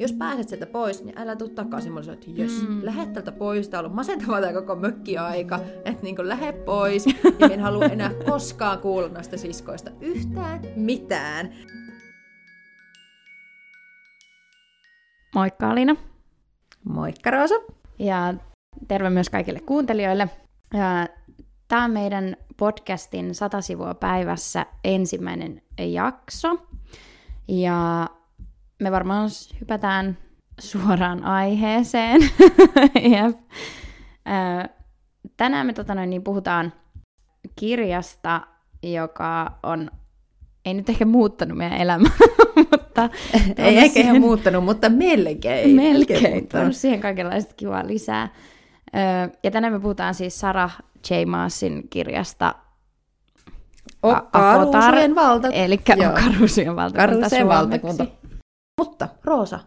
Jos pääset sieltä pois, niin älä tuu takaisin. Mä että jes, mm. lähde täältä pois. Tää on ollut masentavaa tää koko mökkiaika. Että niin lähde pois. Ja en halua enää koskaan kuulla noista siskoista yhtään mitään. Moikka Alina. Moikka Roosa. Ja terve myös kaikille kuuntelijoille. Tämä on meidän podcastin 100 sivua päivässä ensimmäinen jakso. Ja me varmaan hypätään suoraan aiheeseen. Jep. Tänään me tota noin, niin puhutaan kirjasta, joka on, ei nyt ehkä muuttanut meidän elämää, mutta... ei ehkä siihen... ihan muuttanut, mutta melkein. Melkein, melkein siihen kaikenlaista kivaa lisää. Ja tänään me puhutaan siis Sarah J. Maasin kirjasta Okaruusien valtakunta. Eli Okaruusien valtakunta valtakunta. Mutta Roosa,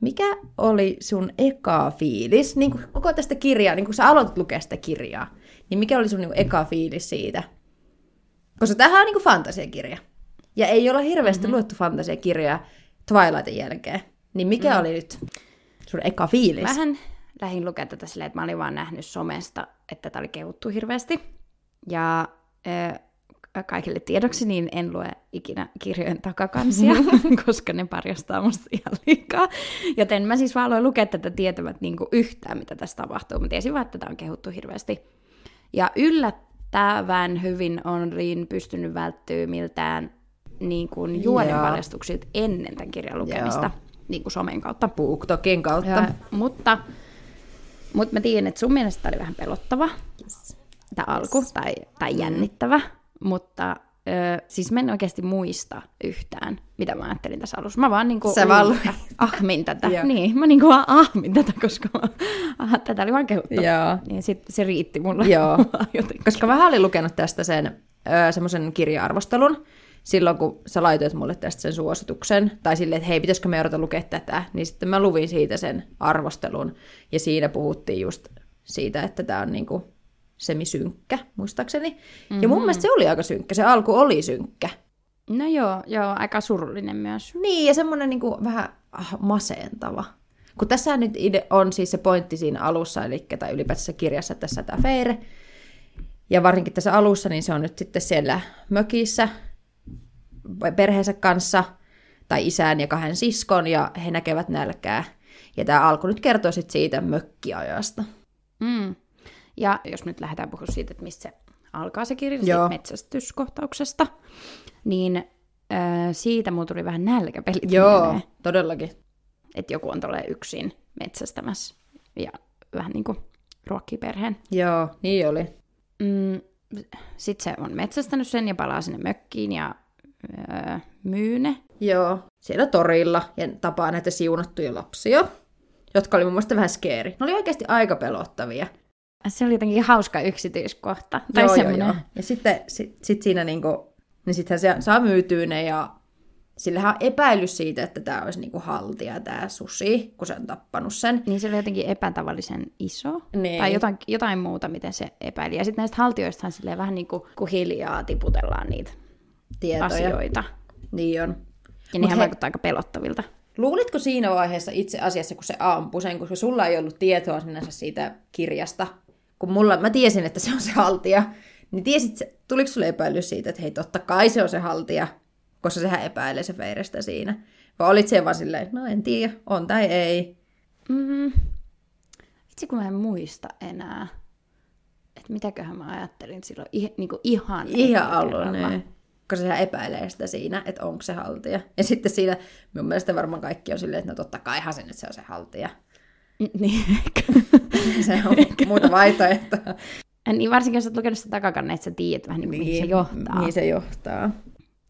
mikä oli sun eka fiilis, niin kuin koko tästä kirjaa, niin kun sä aloitit lukea sitä kirjaa, niin mikä oli sun niin kuin eka fiilis siitä? Koska tämähän on niin kuin fantasiakirja. Ja ei olla hirveästi mm-hmm. luettu fantasiakirjaa Twilightin jälkeen. Niin mikä mm. oli nyt sun eka fiilis? Vähän lähdin lukemaan tätä silleen, että mä olin vaan nähnyt somesta, että tätä oli kehuttu hirveästi. Ja kaikille tiedoksi, niin en lue ikinä kirjojen takakansia, koska ne parjastaa musta ihan liikaa. Joten mä siis vaan aloin lukea tätä tietävät niin yhtään, mitä tässä tapahtuu. Mä tiesin vaan, että tätä on kehuttu hirveästi. Ja yllättävän hyvin olin pystynyt välttyä miltään niin kuin juonenpaljastuksilta ennen tämän kirjan lukemista. Joo. Niin kuin somen kautta. BookTokin kautta. Ja, mutta, mutta mä tiedän, että sun mielestä oli vähän pelottava. Yes. Tämä alku, tai, tai mm. Mutta ö, siis mä en oikeasti muista yhtään, mitä mä ajattelin tässä alussa. Mä vaan niinku Sä vaan ahmin tätä. niin, mä niinku vaan ahmin tätä, koska mä, aha, tätä oli vaan kehuttu. Joo. Niin sit se riitti mulle. Joo. koska mä olin lukenut tästä sen semmoisen kirja-arvostelun, silloin kun sä laitoit mulle tästä sen suosituksen, tai silleen, että hei, pitäisikö me odota lukea tätä, niin sitten mä luvin siitä sen arvostelun, ja siinä puhuttiin just siitä, että tämä on niinku semisynkkä, muistaakseni. Mm-hmm. Ja mun mhm. mielestä se oli aika synkkä, se alku oli synkkä. No joo, joo, aika surullinen myös. Niin, ja semmoinen niin kuin, vähän ah, masentava. Kun tässä nyt on siis se pointti siinä alussa, eli tai ylipäätään kirjassa, tässä tämä Feire. Ja varsinkin tässä alussa, niin se on nyt sitten siellä mökissä perheensä kanssa, tai isän ja kahden siskon, ja he näkevät nälkää. Ja tämä alku nyt kertoo sitten siitä mökkiajasta. Mm. Ja jos nyt lähdetään puhumaan siitä, että mistä se alkaa se kirja, siitä metsästyskohtauksesta, niin äh, siitä mulla tuli vähän nälkäpelit Joo, mieleen. todellakin. Että joku on tolleen yksin metsästämässä ja vähän niin kuin ruokkii perheen. Joo, niin oli. Mm, Sitten se on metsästänyt sen ja palaa sinne mökkiin ja öö, myy ne. Joo, siellä torilla ja tapaa näitä siunattuja lapsia, jotka oli mun mielestä vähän skeeri. Ne oli oikeasti aika pelottavia. Se oli jotenkin hauska yksityiskohta. Tai joo, joo, joo. Ja sitten sit, sit siinä niinku, niin sittenhän se saa myytyä ne ja sillähän on epäilys siitä, että tämä olisi niinku haltija, tämä susi, kun se on tappanut sen. Niin se oli jotenkin epätavallisen iso. Niin. Tai jotain, jotain muuta, miten se epäili. Ja sitten näistä haltioistahan silleen vähän niin kuin hiljaa tiputellaan niitä Tietoja. asioita. Niin on. Ja nehän he... vaikuttaa aika pelottavilta. Luulitko siinä vaiheessa itse asiassa, kun se ampui sen, koska sulla ei ollut tietoa sinänsä siitä kirjasta, kun mulla, mä tiesin, että se on se haltija, niin tiesit, tuliko sulle epäilys siitä, että hei, totta kai se on se haltija, koska sehän epäilee se Feirestä siinä. Vai olit se vaan silleen, no en tiedä, on tai ei. Mm-hmm. Itse kun mä en muista enää, että mitäköhän mä ajattelin silloin I, niin kuin ihan Ihan alun, niin. Koska sehän epäilee sitä siinä, että onko se haltija. Ja sitten siinä, mun mielestä varmaan kaikki on silleen, että no totta kaihan se nyt se on se haltija. Niin, se on muuta vaihtoehtoa. Niin varsinkin, jos olet lukenut sitä takakanne, että sä tiedät vähän niin, niin, mihin se johtaa. Mihin se johtaa.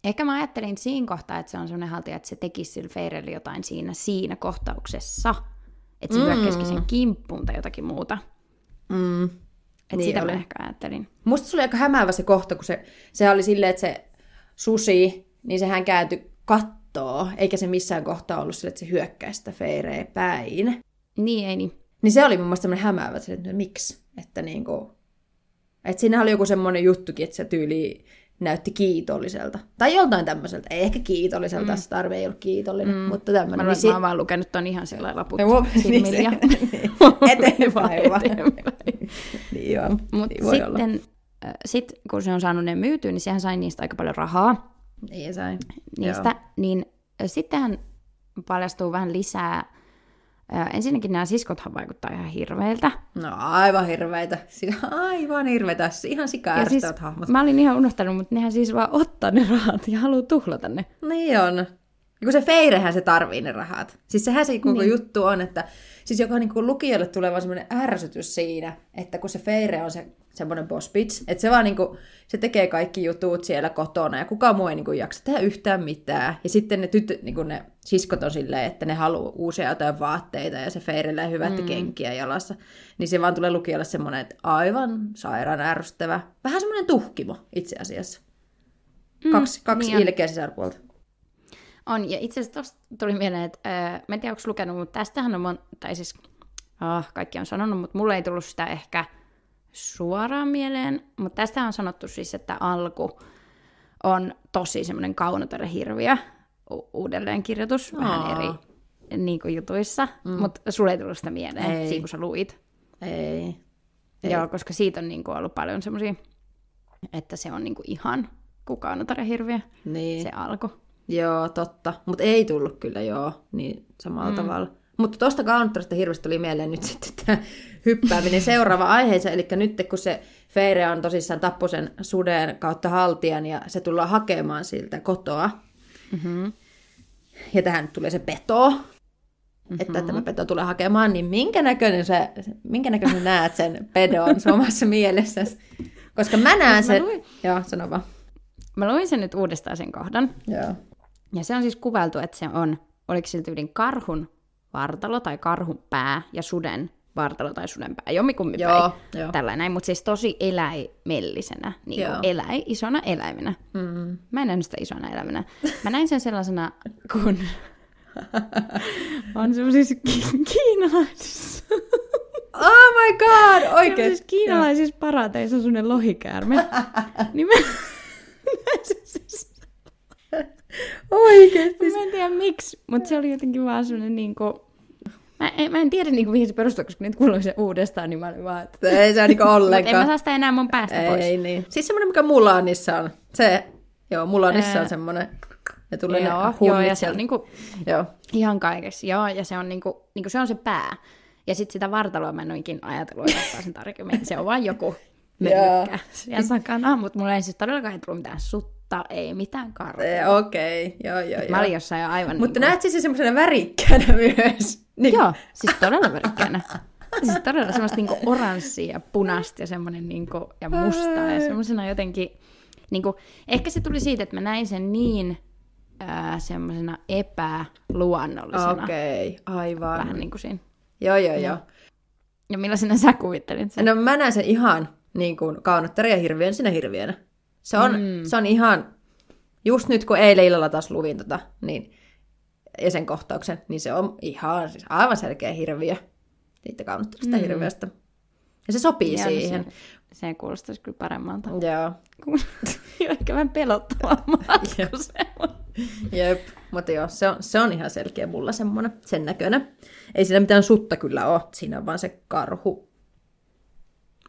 Ehkä mä ajattelin siinä kohtaa, että se on sellainen haltija, että se tekisi sille Feirelle jotain siinä, siinä kohtauksessa. Että se mm. hyökkäisikin sen kimppuun tai jotakin muuta. Mm. Että niin sitä oli. mä ehkä ajattelin. Musta se oli aika hämäävä se kohta, kun se, se oli silleen, että se susi, niin sehän kääntyi kattoo, eikä se missään kohtaa ollut sille, että se hyökkää sitä Feireä päin. Niin, ei niin. Niin se oli mun mielestä semmoinen hämäävä, että miksi? Että niinku, että siinä oli joku semmoinen juttukin, että se tyyli näytti kiitolliselta. Tai joltain tämmöiseltä. Ei ehkä kiitolliselta, mm. Starve ei ollut kiitollinen, mm. mutta tämmöinen. Mä, niin niin mä oon vaan lukenut ton ihan sillä laput Joo, silmillä. niin ja- Eteenpäin vaan. Eteenpäin. niin joo, Mutta niin voi olla. sitten, äh, sit, kun se on saanut ne myytyä, niin sehän sai niistä aika paljon rahaa Niin sai. niistä. Niin äh, sittenhän paljastuu vähän lisää. Ensinnäkin nämä siskothan vaikuttaa ihan hirveiltä. No aivan hirveitä. Aivan hirveitä. Ihan sika Ja siis, hahmot. mä olin ihan unohtanut, mutta nehän siis vaan ottaa ne rahat ja haluaa tuhlata ne. Niin on. Ja kun se Feirehän se tarvii ne rahat. Siis sehän se koko niin. juttu on, että siis joka niin kuin lukijalle tulee vaan semmoinen ärsytys siinä, että kun se Feire on se semmoinen boss bitch, että se vaan niin kuin, se tekee kaikki jutut siellä kotona ja kukaan muu ei niin kuin jaksa tehdä yhtään mitään. Ja sitten ne, tyttö, niin kuin ne siskot on silleen, että ne haluaa uusia jotain vaatteita ja se Feirelle hyvät mm. kenkiä jalassa. Niin se vaan tulee lukijalle semmoinen, että aivan sairaan ärsyttävä. Vähän semmoinen tuhkimo itse asiassa. Kaksi, kaksi niin ilkeä sisarpuolta. On, ja itse asiassa tuosta tuli mieleen, että äh, mä en tiedä, onko lukenut, mutta tästähän on, mon- tai siis ah, kaikki on sanonut, mutta mulle ei tullut sitä ehkä suoraan mieleen, mutta tästä on sanottu siis, että alku on tosi semmoinen kaunotarehirviö, u- uudelleenkirjoitus, vähän Aa. eri niin kuin jutuissa, mm. mutta sulle ei tullut sitä mieleen, Ei. siinä kun sä luit. Ei. Ei. Joo, koska siitä on niin kuin ollut paljon semmoisia, että se on niin kuin ihan kuin kaunotarehirviö, Niin. se alku. Joo, totta. Mutta ei tullut kyllä, joo, niin samalla mm. tavalla. Mutta tuosta Counterista hirveästi tuli mieleen nyt sitten tämä hyppääminen seuraava aiheeseen. Eli nyt kun se Feire on tosissaan tappo sen suden kautta haltijan ja se tullaan hakemaan siltä kotoa. Mm-hmm. Ja tähän nyt tulee se peto, mm-hmm. että tämä peto tulee hakemaan, niin minkä näköinen sä, minkä näköinen näet sen pedon sun omassa mielessäsi? Koska mä näen sen... luin- Joo, sano vaan. Mä luin sen nyt uudestaan sen kohdan. Joo. Ja se on siis kuvailtu, että se on, oliko se karhun vartalo tai karhun pää ja suden vartalo tai suden pää. Jommikummin Joo, päin. joo. Tällainen, mutta siis tosi eläimellisenä, niin kuin eläi, isona eläimenä. Mm. Mä en nähnyt sitä isona eläimenä. Mä näin sen sellaisena, kun on semmoisissa ki- kiinalaisissa, Oh my god, oikein. semmoisissa kiinalaisissa parateissa on semmoinen lohikäärme. niin mä, siis Oikeesti. Mä en tiedä miksi, mutta se oli jotenkin vaan semmoinen niinku... En, mä en tiedä niinku mihin se perustuu, koska nyt kuuluin se uudestaan, niin mä olin vaan, että... Ei se niinku Mut en mä ollenkaan. saa sitä enää mun päästä pois. Ei niin. Siis semmoinen, mikä Mulanissa on. Se, joo, Mulanissa Ää, on semmoinen. Ne tulee Joo, ne joo, ja se on niinku Joo. ihan kaikessa. Joo, ja se on niinku, niinku se on se pää. Ja sitten sitä vartaloa mä en ole ikinä ajatellut sen tarkemmin. Se on vaan joku mölykkä siellä takana, mutta mulla ei siis todellakaan ei tullut mitään sutta, ei mitään karvaa. Eh, Okei, okay. joo, joo, Mä joo. olin jossain jo aivan Mutta niinku... näet siis semmoisena värikkäänä myös. Niin. Joo, siis todella värikkäänä. Siis todella semmoista niinku oranssia ja punaista ja semmoinen niinku, ja mustaa ja semmoisena jotenkin, niinku, ehkä se tuli siitä, että mä näin sen niin ää, semmoisena epäluonnollisena. Okei, okay. aivan. Vähän niin kuin siinä. Joo, joo, joo. Ja millaisena sä kuvittelit sen? No mä näen sen ihan niin kuin kaunottari ja hirviön sinä hirviönä. Se on, mm. se on ihan, just nyt kun eilen illalla taas luvin tota, niin, ja sen kohtauksen, niin se on ihan siis aivan selkeä hirviö. Siitä kaunottarista mm. hirviöstä. Ja se sopii Joo, siihen. Se, se kuulostaisi kyllä paremmalta. Joo. Kun- Ehkä vähän pelottavammalta kuin se on. Jep, mutta joo, se on, se on ihan selkeä mulla semmoinen, sen näköinen. Ei siinä mitään sutta kyllä ole, siinä on vaan se karhu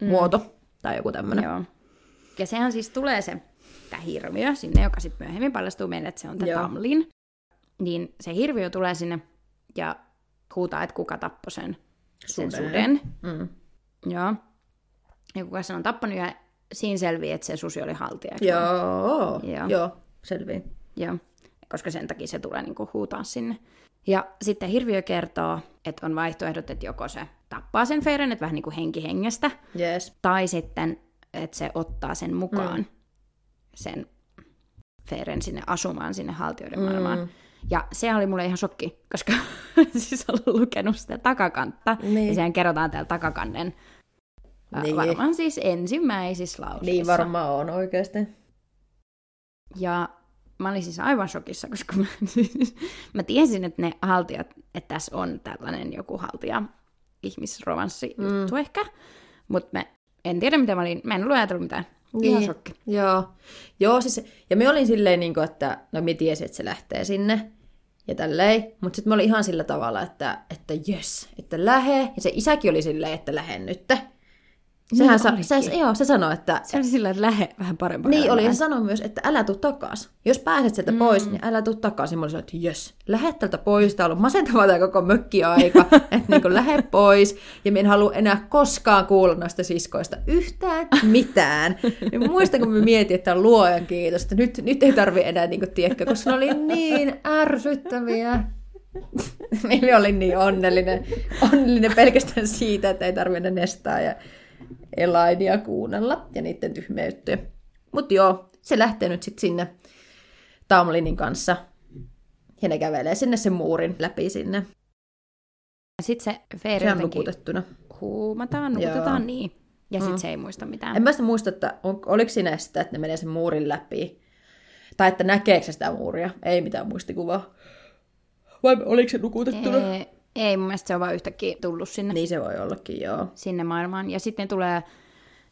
muoto tai joku tämmöinen. Joo. Ja sehän siis tulee se tämä hirviö sinne, joka sitten myöhemmin paljastuu meille, että se on tämä. Tamlin. Niin se hirviö tulee sinne ja huutaa, että kuka tappoi sen, sen Suden. suden. Mm. Joo. Ja kuka sen on tappanut ja siinä selvii, että se susi oli haltija. Joo. joo, joo selvii. Joo, koska sen takia se tulee niinku huutaa sinne. Ja sitten hirviö kertoo, että on vaihtoehdot, että joko se tappaa sen Feiren, että vähän niin kuin henki hengestä, Yes. tai sitten, että se ottaa sen mukaan, mm. sen Feiren sinne asumaan sinne haltioiden maailmaan. Mm. Ja se oli mulle ihan shokki, koska siis olen lukenut sitä takakantta, Niin. ja sehän kerrotaan täällä takakannen ää, Niin. varmaan siis ensimmäisissä lauseissa. Niin varmaan on oikeasti. Ja mä olin siis aivan shokissa, koska mä, siis, mä tiesin, että ne haltijat, että tässä on tällainen joku haltija ihmisromanssi juttu mm. ehkä, mutta mä en tiedä mitä mä olin, mä en ollut ajatellut mitään Ihan shokki. Joo. Joo, siis, ja me olin silleen, niin kuin, että no me tiesin, että se lähtee sinne ja tälleen, mutta sitten me oli ihan sillä tavalla, että, että jes, että lähe, ja se isäkin oli silleen, että lähde nytte. Sehän Niin sa- se, joo, se sanoi, että... Se oli sillä, että lähde vähän parempaa. Niin oli, ja se sanoi myös, että älä tuu takas. Jos pääset sieltä mm. pois, niin älä tuu takaisin. Mä olin että jes, lähde tältä pois. Tämä on ollut masentavaa tämä koko mökkiaika. että niin kuin, lähde pois. Ja minä en halua enää koskaan kuulla noista siskoista yhtään mitään. Ja muistan, kun mä mietin, että on luojan kiitos, että nyt, nyt ei tarvi enää, niin kuin, tiedätkö, koska ne oli niin ärsyttäviä. Minä olin niin onnellinen, onnellinen pelkästään siitä, että ei tarvitse nestaa ja elainia kuunnella ja niiden tyhmeyttyä. Mutta joo, se lähtee nyt sitten sinne Tamlinin kanssa. Ja ne kävelee sinne sen muurin läpi sinne. Sitten se Feeri Se on nukutettuna. huumataan, nukutetaan niin. Ja sitten se ei muista mitään. En mä sitä muista, että on, oliko siinä sitä, että ne menee sen muurin läpi. Tai että näkeekö se sitä muuria. Ei mitään muistikuvaa. Vai oliko se nukutettuna? Ei, ei, mun mielestä se on vaan yhtäkkiä tullut sinne, Niin se voi ollakin, joo. sinne maailmaan. Ja sitten ne tulee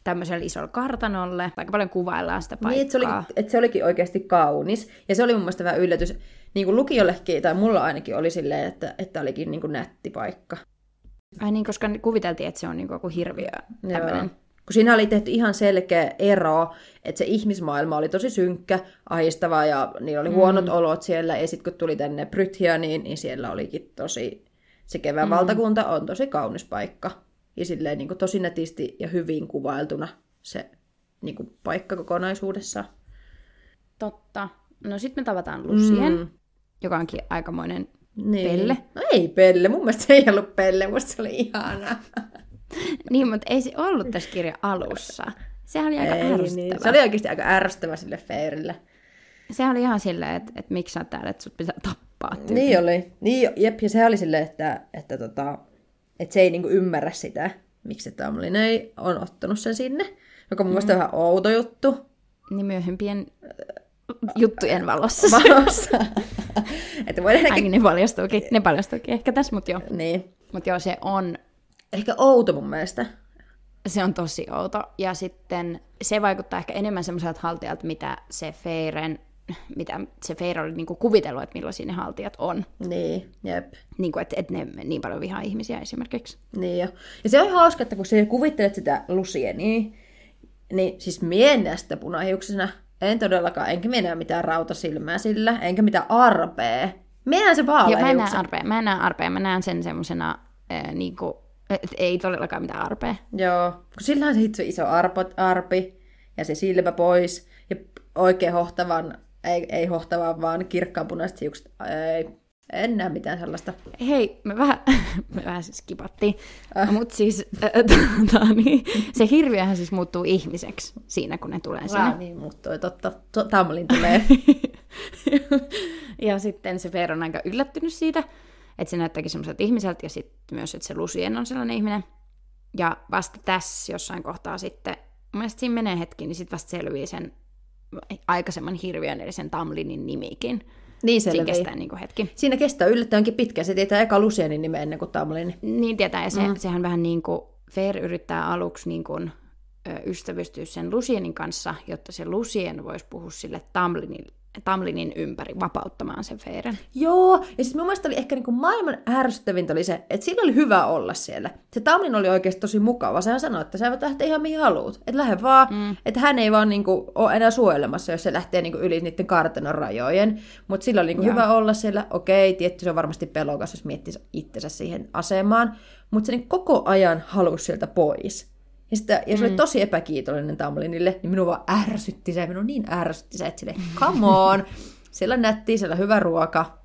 tämmöiselle isolle kartanolle. Aika paljon kuvaillaan sitä paikkaa. Niin, että se, oli, että se olikin oikeasti kaunis. Ja se oli mun mielestä vähän yllätys. Niin kuin lukiollekin, tai mulla ainakin oli silleen, että, että olikin niin kuin nätti paikka. Ai niin, koska kuviteltiin, että se on niin joku hirviö tämmöinen. Kun siinä oli tehty ihan selkeä ero, että se ihmismaailma oli tosi synkkä, ahistava ja niillä oli huonot mm. olot siellä. Ja sitten kun tuli tänne Brythianiin, niin siellä olikin tosi, se kevään mm. valtakunta on tosi kaunis paikka. Ja silleen niin kuin tosi nätisti ja hyvin kuvailtuna se niin kuin paikka kokonaisuudessaan. Totta. No sitten me tavataan Lucien, Mm. joka onkin aikamoinen Niin. Pelle. No ei Pelle, mun mielestä se ei ollut Pelle, musta se oli ihanaa. Niin, mutta ei se ollut tässä kirjan alussa. Sehän oli aika Ei, ärsyttävä. niin. Se oli oikeasti aika ärsyttävä sille Feirille. Sehän oli ihan silleen, että, että miksi sä täällä, että sut pitää tappaa. Tyyli. Niin oli. Niin, jep, ja sehän oli silleen, että, että, tota, että se ei niinku ymmärrä sitä, miksi Tamlin ei on ottanut sen sinne. Joka mun mielestä on vähän outo juttu. Niin myöhempien juttujen valossa. Valossa. että voidaan ehkä... Ainakin ne paljastuukin, ne paljastuukin ehkä tässä, mutta joo. Niin. Mutta joo, se on, Ehkä outo mun mielestä. se on tosi outo. Ja sitten se vaikuttaa ehkä enemmän semmoiselta haltijalta, mitä se Feiren, mitä se Feire oli niinku kuvitellut, että millaisia ne haltijat on. Niin, jep. Niin kuin, että, että ne niin paljon vihaa ihmisiä esimerkiksi. Niin jo. Ja se on hauska, että kun sä kuvittelet sitä Lucienia, niin siis mie en näe sitä punahiuksena. En todellakaan, enkä minä mitään rautasilmää sillä, enkä mitään arpea. Minä se Joo, mä en näe arpea, mä en näe arpea, mä näen sen semmosena, äh, niinku, että ei todellakaan mitään arpea. Joo, kun sillä on se iso arpot, arpi ja se silmä pois ja oikein hohtavan, ei, ei hohtavan, vaan kirkkaanpunaiset hiukset. Ei, en näe mitään sellaista. Hei, me vähän, me vähän siis kipattiin, äh. mutta siis äh, tota, niin, se hirviöhän siis muuttuu ihmiseksi siinä, kun ne tulee sinne. Niin muuttui, totta. To, Tamlin tulee. ja sitten se Feer on aika yllättynyt siitä, että se näyttääkin semmoiselta ihmiseltä, ja sitten myös, että se Lucien on sellainen ihminen. Ja vasta tässä jossain kohtaa sitten, mun mielestä siinä menee hetki, niin sitten vasta selviää sen aikaisemman hirviön, eli sen Tamlinin nimikin. niin Siinä selviää. kestää niin kuin hetki. Siinä kestää yllättävänkin pitkä. Se tietää eka Lucienin nimen ennen kuin Tamlin. Niin tietää, ja se, mm. sehän vähän niin kuin, Fair yrittää aluksi niin kuin, ystävystyä sen Lucienin kanssa, jotta se Lucien voisi puhua sille Tamlinin, Tamlinin ympäri vapauttamaan sen Feiren. Joo, ja siis mun mielestä oli ehkä niinku maailman ärsyttävintä oli se, että sillä oli hyvä olla siellä. Se Tamlin oli oikeasti tosi mukava. Sehän sanoi, että sä voit lähteä ihan mihin haluat. Että lähde vaan, mm. että hän ei vaan niinku ole enää suojelemassa, jos se lähtee niinku yli niiden kartanon rajojen. Mutta sillä oli niinku Joo. hyvä olla siellä. Okei, tietty se on varmasti pelokas, jos miettii itsensä siihen asemaan. Mutta se niin koko ajan halusi sieltä pois. Ja, sitä, ja se oli tosi epäkiitollinen Tamlinille, niin minua vaan ärsytti se, minua niin ärsytti se, että sille, come on, siellä on nätti, siellä on hyvä ruoka,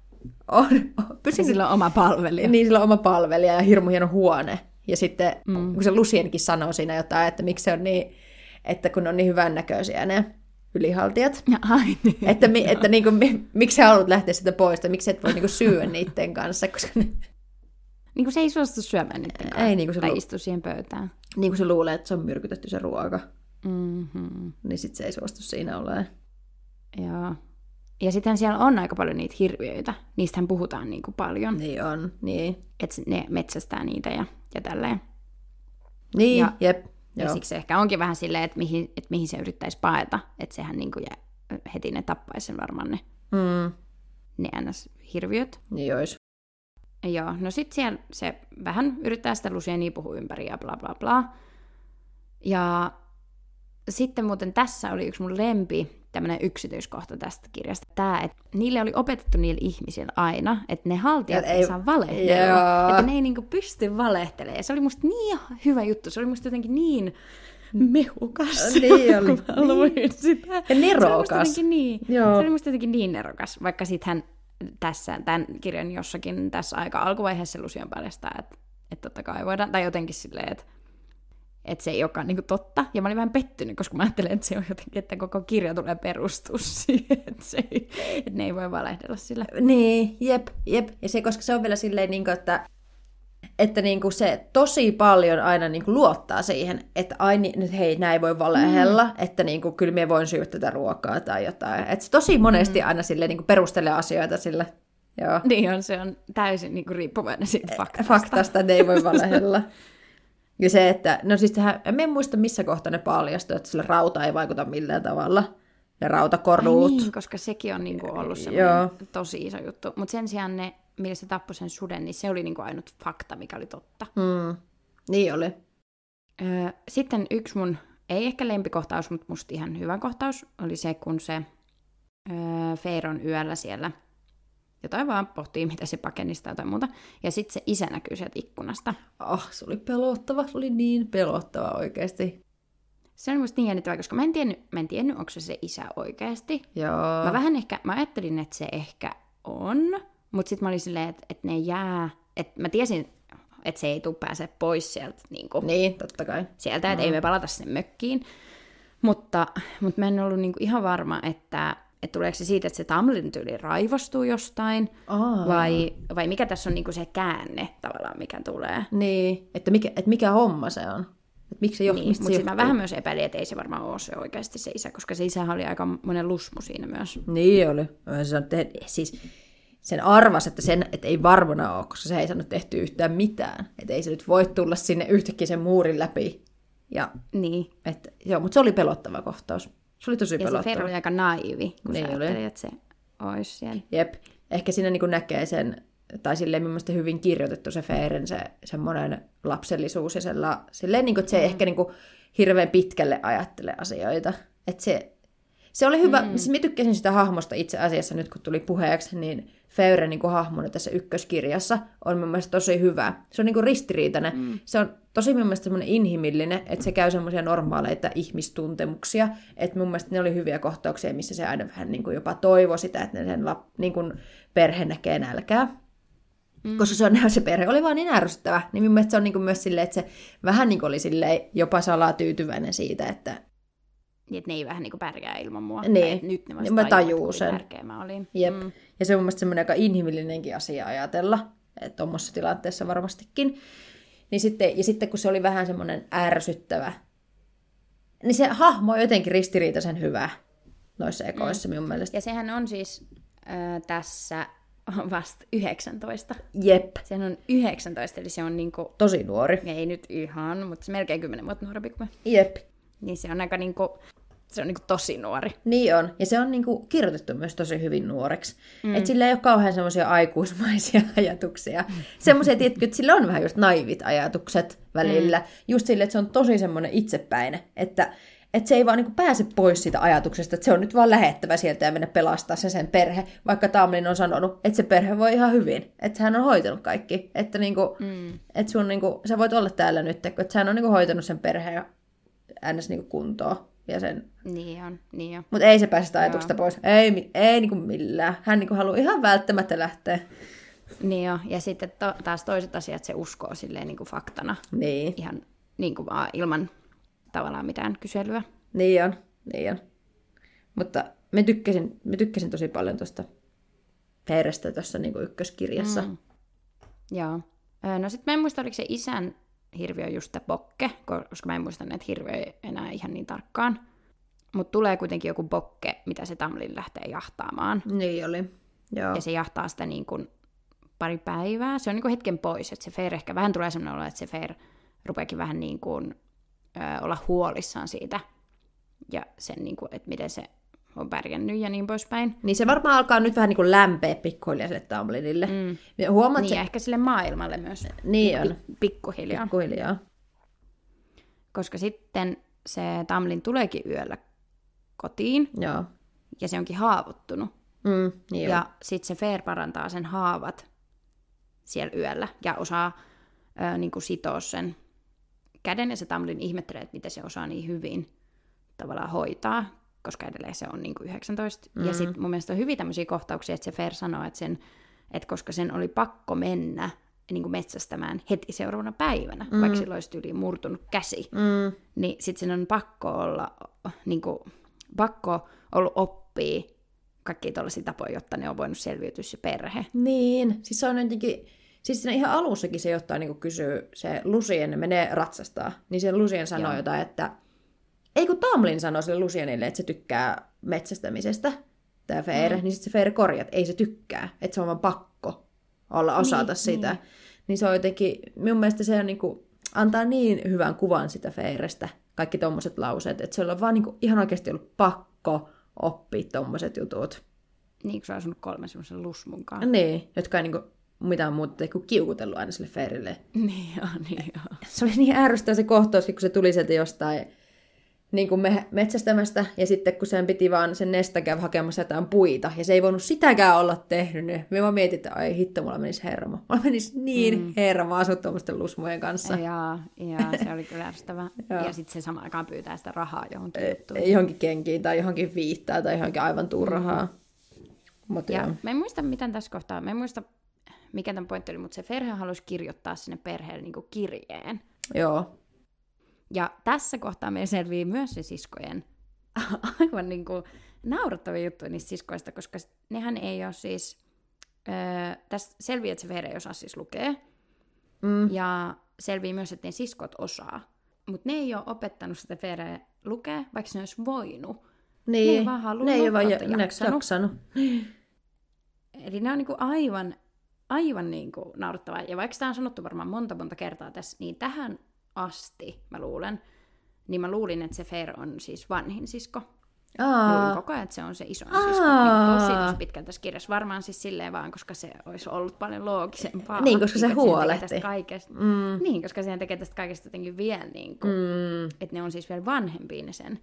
on, on pysy, Sillä on oma palvelija. niin sillä on oma palvelija ja hirmu hieno huone. Ja sitten, mm. kun se Lucienkin sanoo siinä jotain, että miksi se on niin, että kun on niin hyvännäköisiä ne ylihaltijat, Ai niin. että, mi, että niin kuin, mi, miksi sä haluat lähteä sitä pois, tai miksi et voi niin kuin syödä niiden kanssa, koska ne, Niin kuin se ei suostu syömään niiden. Ei, niin kuin se tai lu- istu siihen pöytään. niin kuin se luulee, että se on myrkytetty se ruoka, Mm-hmm. niin sitten se ei suostu siinä olemaan. Joo. Ja sitten siellä on aika paljon niitä hirviöitä. Niistähän puhutaan niin kuin paljon. Niin on, niin. Että ne metsästää niitä ja, ja tälleen. Niin, Ja- jep. Ja Joo. siksi se ehkä onkin vähän silleen, että mihin, että mihin se yrittäisi paeta. Että sehän niin kuin jää, heti ne tappaisi sen varmaan ne, Mm, ne NS-hirviöt. niin ois. Joo, no sit siellä se vähän yrittää sitä Lucienia puhua ympäri ja bla bla bla. Ja sitten muuten tässä oli yksi mun lempi tämmöinen yksityiskohta tästä kirjasta. Tämä, että niille oli opetettu niille ihmisille aina, että ne haltijat ei, ei- saa valehdella. Että ne ei niinku pysty valehtelemaan. Ja se oli musta niin hyvä juttu. Se oli musta jotenkin niin mehukas. Niin oli. kun mä luin sitä. Ja Se oli musta nerokas. jotenkin niin, Joo. se oli musta jotenkin niin nerokas, vaikka sitten hän tässä, tämän kirjan jossakin tässä aika alkuvaiheessa Lucian paljastaa, että, että totta kai voidaan, tai jotenkin silleen, että, että se ei olekaan niin totta. Ja mä olin vähän pettynyt, koska mä ajattelin, että se on jotenkin, että koko kirja tulee perustua siihen, että, se ei, että ne ei voi valehdella sillä. Niin, jep, jep. Ja se, koska se on vielä silleen, niin kuin, että, että niin kuin se tosi paljon aina niin kuin luottaa siihen, että ai niin, nyt hei, näin voi valehella, mm. että niin kuin, kyllä me voin syödä tätä ruokaa tai jotain. Että se tosi monesti mm. aina silleen niin kuin perustelee asioita sillä, joo, Niin on, se on täysin niin kuin riippuvainen siitä faktasta. faktasta, että ei voi valehella. Ja se, että, no siis tähän, en muista missä kohtaa ne paljastui, että sillä rauta ei vaikuta millään tavalla. Ja rautakorduut. Ai niin, koska sekin on niinku ollut semmoinen tosi iso juttu. Mutta sen sijaan ne, millä se tappoi sen suden, niin se oli niinku ainut fakta, mikä oli totta. Mm. Niin oli. Öö, sitten yksi mun, ei ehkä lempikohtaus, mutta musta ihan hyvä kohtaus, oli se, kun se öö, Feiron yöllä siellä jotain vaan pohtii, mitä se pakenista tai jotain muuta. Ja sitten se isä näkyy sieltä ikkunasta. Ah, se oli pelottava, se oli niin pelottava oikeasti. Se oli musta niin jännittävää, koska mä en tiennyt, mä en tiennyt onko se se isä oikeasti. Joo. Mä vähän ehkä, mä ajattelin, että se ehkä on, mutta sitten mä olin silleen, että, että ne jää, että mä tiesin, että se ei tule pääse pois sieltä, niin kuin, Niin, totta kai. sieltä että ei me palata sen mökkiin. Mutta, mutta mä en ollut niin kuin ihan varma, että, että tuleeko se siitä, että se Tamlin tyyli raivostuu jostain, Aa. vai, vai mikä tässä on niin kuin se käänne tavallaan, mikä tulee. Niin, että mikä, että mikä homma se on. Että miksi se johtuu, Niin, mutta sitten mä vähän myös epäilin, että ei se varmaan ole se oikeasti se isä, koska se isähän oli aika monen lusmu siinä myös. Niin oli. Se on te- siis sen arvas, että, sen, että ei varmana ole, koska se ei saanut tehty yhtään mitään. Että ei se nyt voi tulla sinne yhtäkkiä sen muurin läpi. Ja, Niin, että, joo, mutta se oli pelottava kohtaus. Se oli tosi Ja se pelottava. Fer oli aika naivi, kun Niin oli. että se olisi siellä. Jep. Ehkä siinä niin näkee sen, tai silleen mielestäni hyvin kirjoitettu se Feeren se semmoinen lapsellisuus ja sella, silleen, niin kuin, että se ei ehkä niin kuin, hirveän pitkälle ajattele asioita. Että se, se oli hyvä, mm. siis mä tykkäsin sitä hahmosta itse asiassa nyt kun tuli puheeksi, niin Feyren niin hahmona tässä ykköskirjassa on mun mielestä tosi hyvä. Se on niin kuin ristiriitainen. Mm. Se on tosi mun mielestä semmoinen inhimillinen, että se käy semmoisia normaaleita ihmistuntemuksia. Että mun mielestä ne oli hyviä kohtauksia, missä se aina vähän niin kuin jopa toivoi sitä, että ne sen lap, niin kuin perhe näkee nälkää. Mm. Koska se, on, se perhe oli vaan niin ärsyttävä. Niin mun mielestä se on niin kuin myös silleen, että se vähän niin kuin oli silleen jopa salaa tyytyväinen siitä, että Niin, että ne ei vähän niin kuin pärjää ilman mua. Niin. Tai että nyt ne vasta mä tajuu sen. tärkeä mä olin. Jep. Mm. Ja se on mun mielestä semmoinen aika inhimillinenkin asia ajatella, että tuommoisessa tilanteessa varmastikin. Niin sitten, ja sitten kun se oli vähän semmoinen ärsyttävä, niin se hahmo on jotenkin ristiriitaisen hyvä noissa ekoissa mm. minun mielestä. Ja sehän on siis äh, tässä vasta 19. Jep, Sehän on 19, eli se on niinku, tosi nuori. ei nyt ihan, mutta se melkein 10 vuotta nuorempi kuin mä. Jep, Niin se on aika niinku, se on niinku tosi nuori. niin on. Ja se on niinku kirjoitettu myös tosi hyvin nuoreksi. Mm. Että sillä ei ole kauhean semmoisia aikuismaisia ajatuksia. Semmoisia, tietkö, että sillä on vähän just naivit ajatukset välillä. Mm. Just sille, että se on tosi semmoinen itsepäinen, että että se ei vaan niinku pääse pois siitä ajatuksesta, että se on nyt vaan lähettävä sieltä ja mennä pelastaa se sen perhe, vaikka Tamlin on sanonut, että se perhe voi ihan hyvin, että hän on hoitanut kaikki, että niinku, mm. et sun niinku, sä voit olla täällä nyt, että hän on niinku hoitanut sen perheen ns. Niinku kuntoon ja sen Niin on, niin on. mutta ei se pääse sitä ajatuksesta pois. Ei, ei niinku millään. Hän niinku haluaa ihan välttämättä lähteä. Niin jo. Ja sitten to, taas toiset asiat se uskoo silleen niinku faktana. Niin, Ihan niinku vaan ilman tavallaan mitään kyselyä. niin on. Niin on. Mutta me tykkäsin, me tykkäsin tosi paljon tuosta Feirestä tuossa niinku ykköskirjassa. Mm. Joo. No sitten mä en muista, oliko se isän hirviö just tämä bokke, koska mä en muista näitä hirviöitä enää ihan niin tarkkaan. Mutta tulee kuitenkin joku bokke, mitä se Tamlin lähtee jahtaamaan. Niin oli. Joo. Ja se jahtaa sitä niin kuin pari päivää. Se on niin kuin hetken pois, että se Fer ehkä vähän tulee sellainen olo, että se Fer rupeakin vähän niin kuin ö, olla huolissaan siitä ja sen, niin kuin, että miten se on pärjännyt ja niin poispäin. Niin se varmaan alkaa nyt vähän niin kuin lämpeä pikkuhiljaa sille Tumblinille. Mm. Ja huomaat, Niin, se... ehkä sille maailmalle myös. Niin on. Pik- pikkuhiljaa. Pikkuhiljaa. Koska sitten se Tamlin tuleekin yöllä kotiin, Joo. ja se onkin haavoittunut. Mm, niin Ja sitten se Fair parantaa sen haavat siellä yöllä ja osaa ö, niin kuin sitoa sen käden. Ja se Tamlin ihmettelee, että miten se osaa niin hyvin tavallaan hoitaa, koska edelleen se on niin kuin 19. Mm. Ja sitten mun mielestä on hyvin tämmöisiä kohtauksia, että se Fair sanoo, että, sen, että koska sen oli pakko mennä niin kuin metsästämään heti seuraavana päivänä, mm. vaikka sillä olisi tyyliin murtunut käsi, Mm, niin sitten sen on pakko olla, niin kuin, pakko ollut oppia kaikkia tällaisia tapoja, jotta ne on voinut selviytyä se perhe. niin, siis se on jotenkin... Siis siinä ihan alussakin se jotain niin kysyy, se Lucien ne menee ratsastaa, niin se Lucien sanoo Joo. jotain, että... Ei kun Tamlin sanoo sille Lucienille, että se tykkää metsästämisestä, tämä Fair, mm. niin sitten se Fair korjaa, että ei se tykkää, että se on vaan pakko olla osata Niin, sitä. niin. Niin se on jotenkin, minun mielestä se on niinku, antaa niin hyvän kuvan sitä Feirestä, kaikki tommoset lauseet, että se on vaan niinku ihan oikeasti ollut pakko oppia tommoset jutut. Niin kuin se on asunut kolme semmoisen lusmunkaan. Niin, jotka ei niinku mitään muuta tee kuin kiukutellut aina sille Feirille. Niin joo, niin joo. Se oli niin ärsyttävä se kohtauskin, kun se tuli sieltä jostain niin kuin me, metsästämästä, ja sitten kun sen piti vaan sen Nesta käydä hakemassa jotain puita, ja se ei voinut sitäkään olla tehnyt, niin me vaan mietin, että ai hitto, mulla menisi hermo. Mulla menisi niin mm. hermo asua tuommoisten lusmujen kanssa. Ja, ja se oli kyllä ärsyttävää. Ja sitten se samaan aikaan pyytää sitä rahaa johonkin juttuun. Johonkin kenkiin tai johonkin viittaa tai johonkin aivan turhaa. Mm. Mutta Ja joo. mä en muista, miten tässä kohtaa, mä en muista, mikä tämän pointti oli, mutta se perhe halusi kirjoittaa sinne perheelle niin kirjeen. joo. Ja tässä kohtaa meillä selvii myös se siskojen aivan niin kuin naurattavia juttuja niistä siskoista, koska nehän ei ole siis... Öö, tässä selvii, että se Vere ei osaa siis lukea. Mm. Ja selvii myös, että ne siskot osaa. Mutta ne ei ole opettanut sitä Vereä lukea, vaikka se olisi voinut. Niin. Ne ei vaan halunnut, ne ei ole vaan jaksanut. jaksanut. Eli ne on niinku aivan, aivan niinku naurettavaa. Ja vaikka tämä on sanottu varmaan monta monta kertaa tässä, niin tähän asti, mä luulen, niin mä luulin, että se Fer on siis vanhin sisko. Mä luulin Aa, koko ajan, että se on se isoin Aa. sisko. Niin tosi, tosi pitkään tässä kirjassa. Varmaan siis silleen vaan, koska se olisi ollut paljon loogisempaa. Niin, koska se huolehti. Tästä kaikesta, Mm. Niin, koska siihen tekee tästä kaikesta jotenkin vielä niin kuin, mm, että ne on siis vielä vanhempia ne sen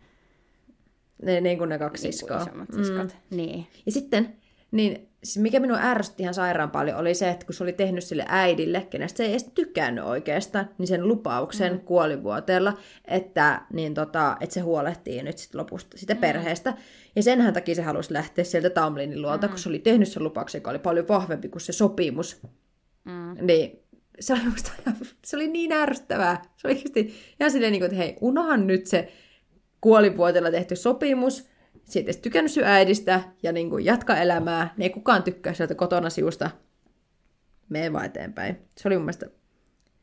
ne, niin kuin ne kaksi niin siskoa. siskot. Niin. Ja sitten, niin siis mikä minua ärsytti ihan sairaan paljon, oli se, että kun se oli tehnyt sille äidille, kenestä se ei edes tykännyt oikeastaan, niin sen lupauksen mm. kuolivuoteella, että, niin tota, että se huolehtii nyt sit lopusta sitä mm. perheestä. Ja senhän takia se halusi lähteä sieltä Tamlinin luolta, mm. kun se oli tehnyt sen lupauksen, joka oli paljon vahvempi kuin se sopimus. Mm. Niin se oli, musta, se oli niin ärsyttävää. Se oli oikeasti ihan silleen, niin kuin, että hei, unohan nyt se kuolivuotella tehty sopimus, siitä ei tykännyt äidistä ja niin kuin jatka elämää, niin ei kukaan tykkää sieltä kotona siusta. Mene vaan eteenpäin. Se oli mun mielestä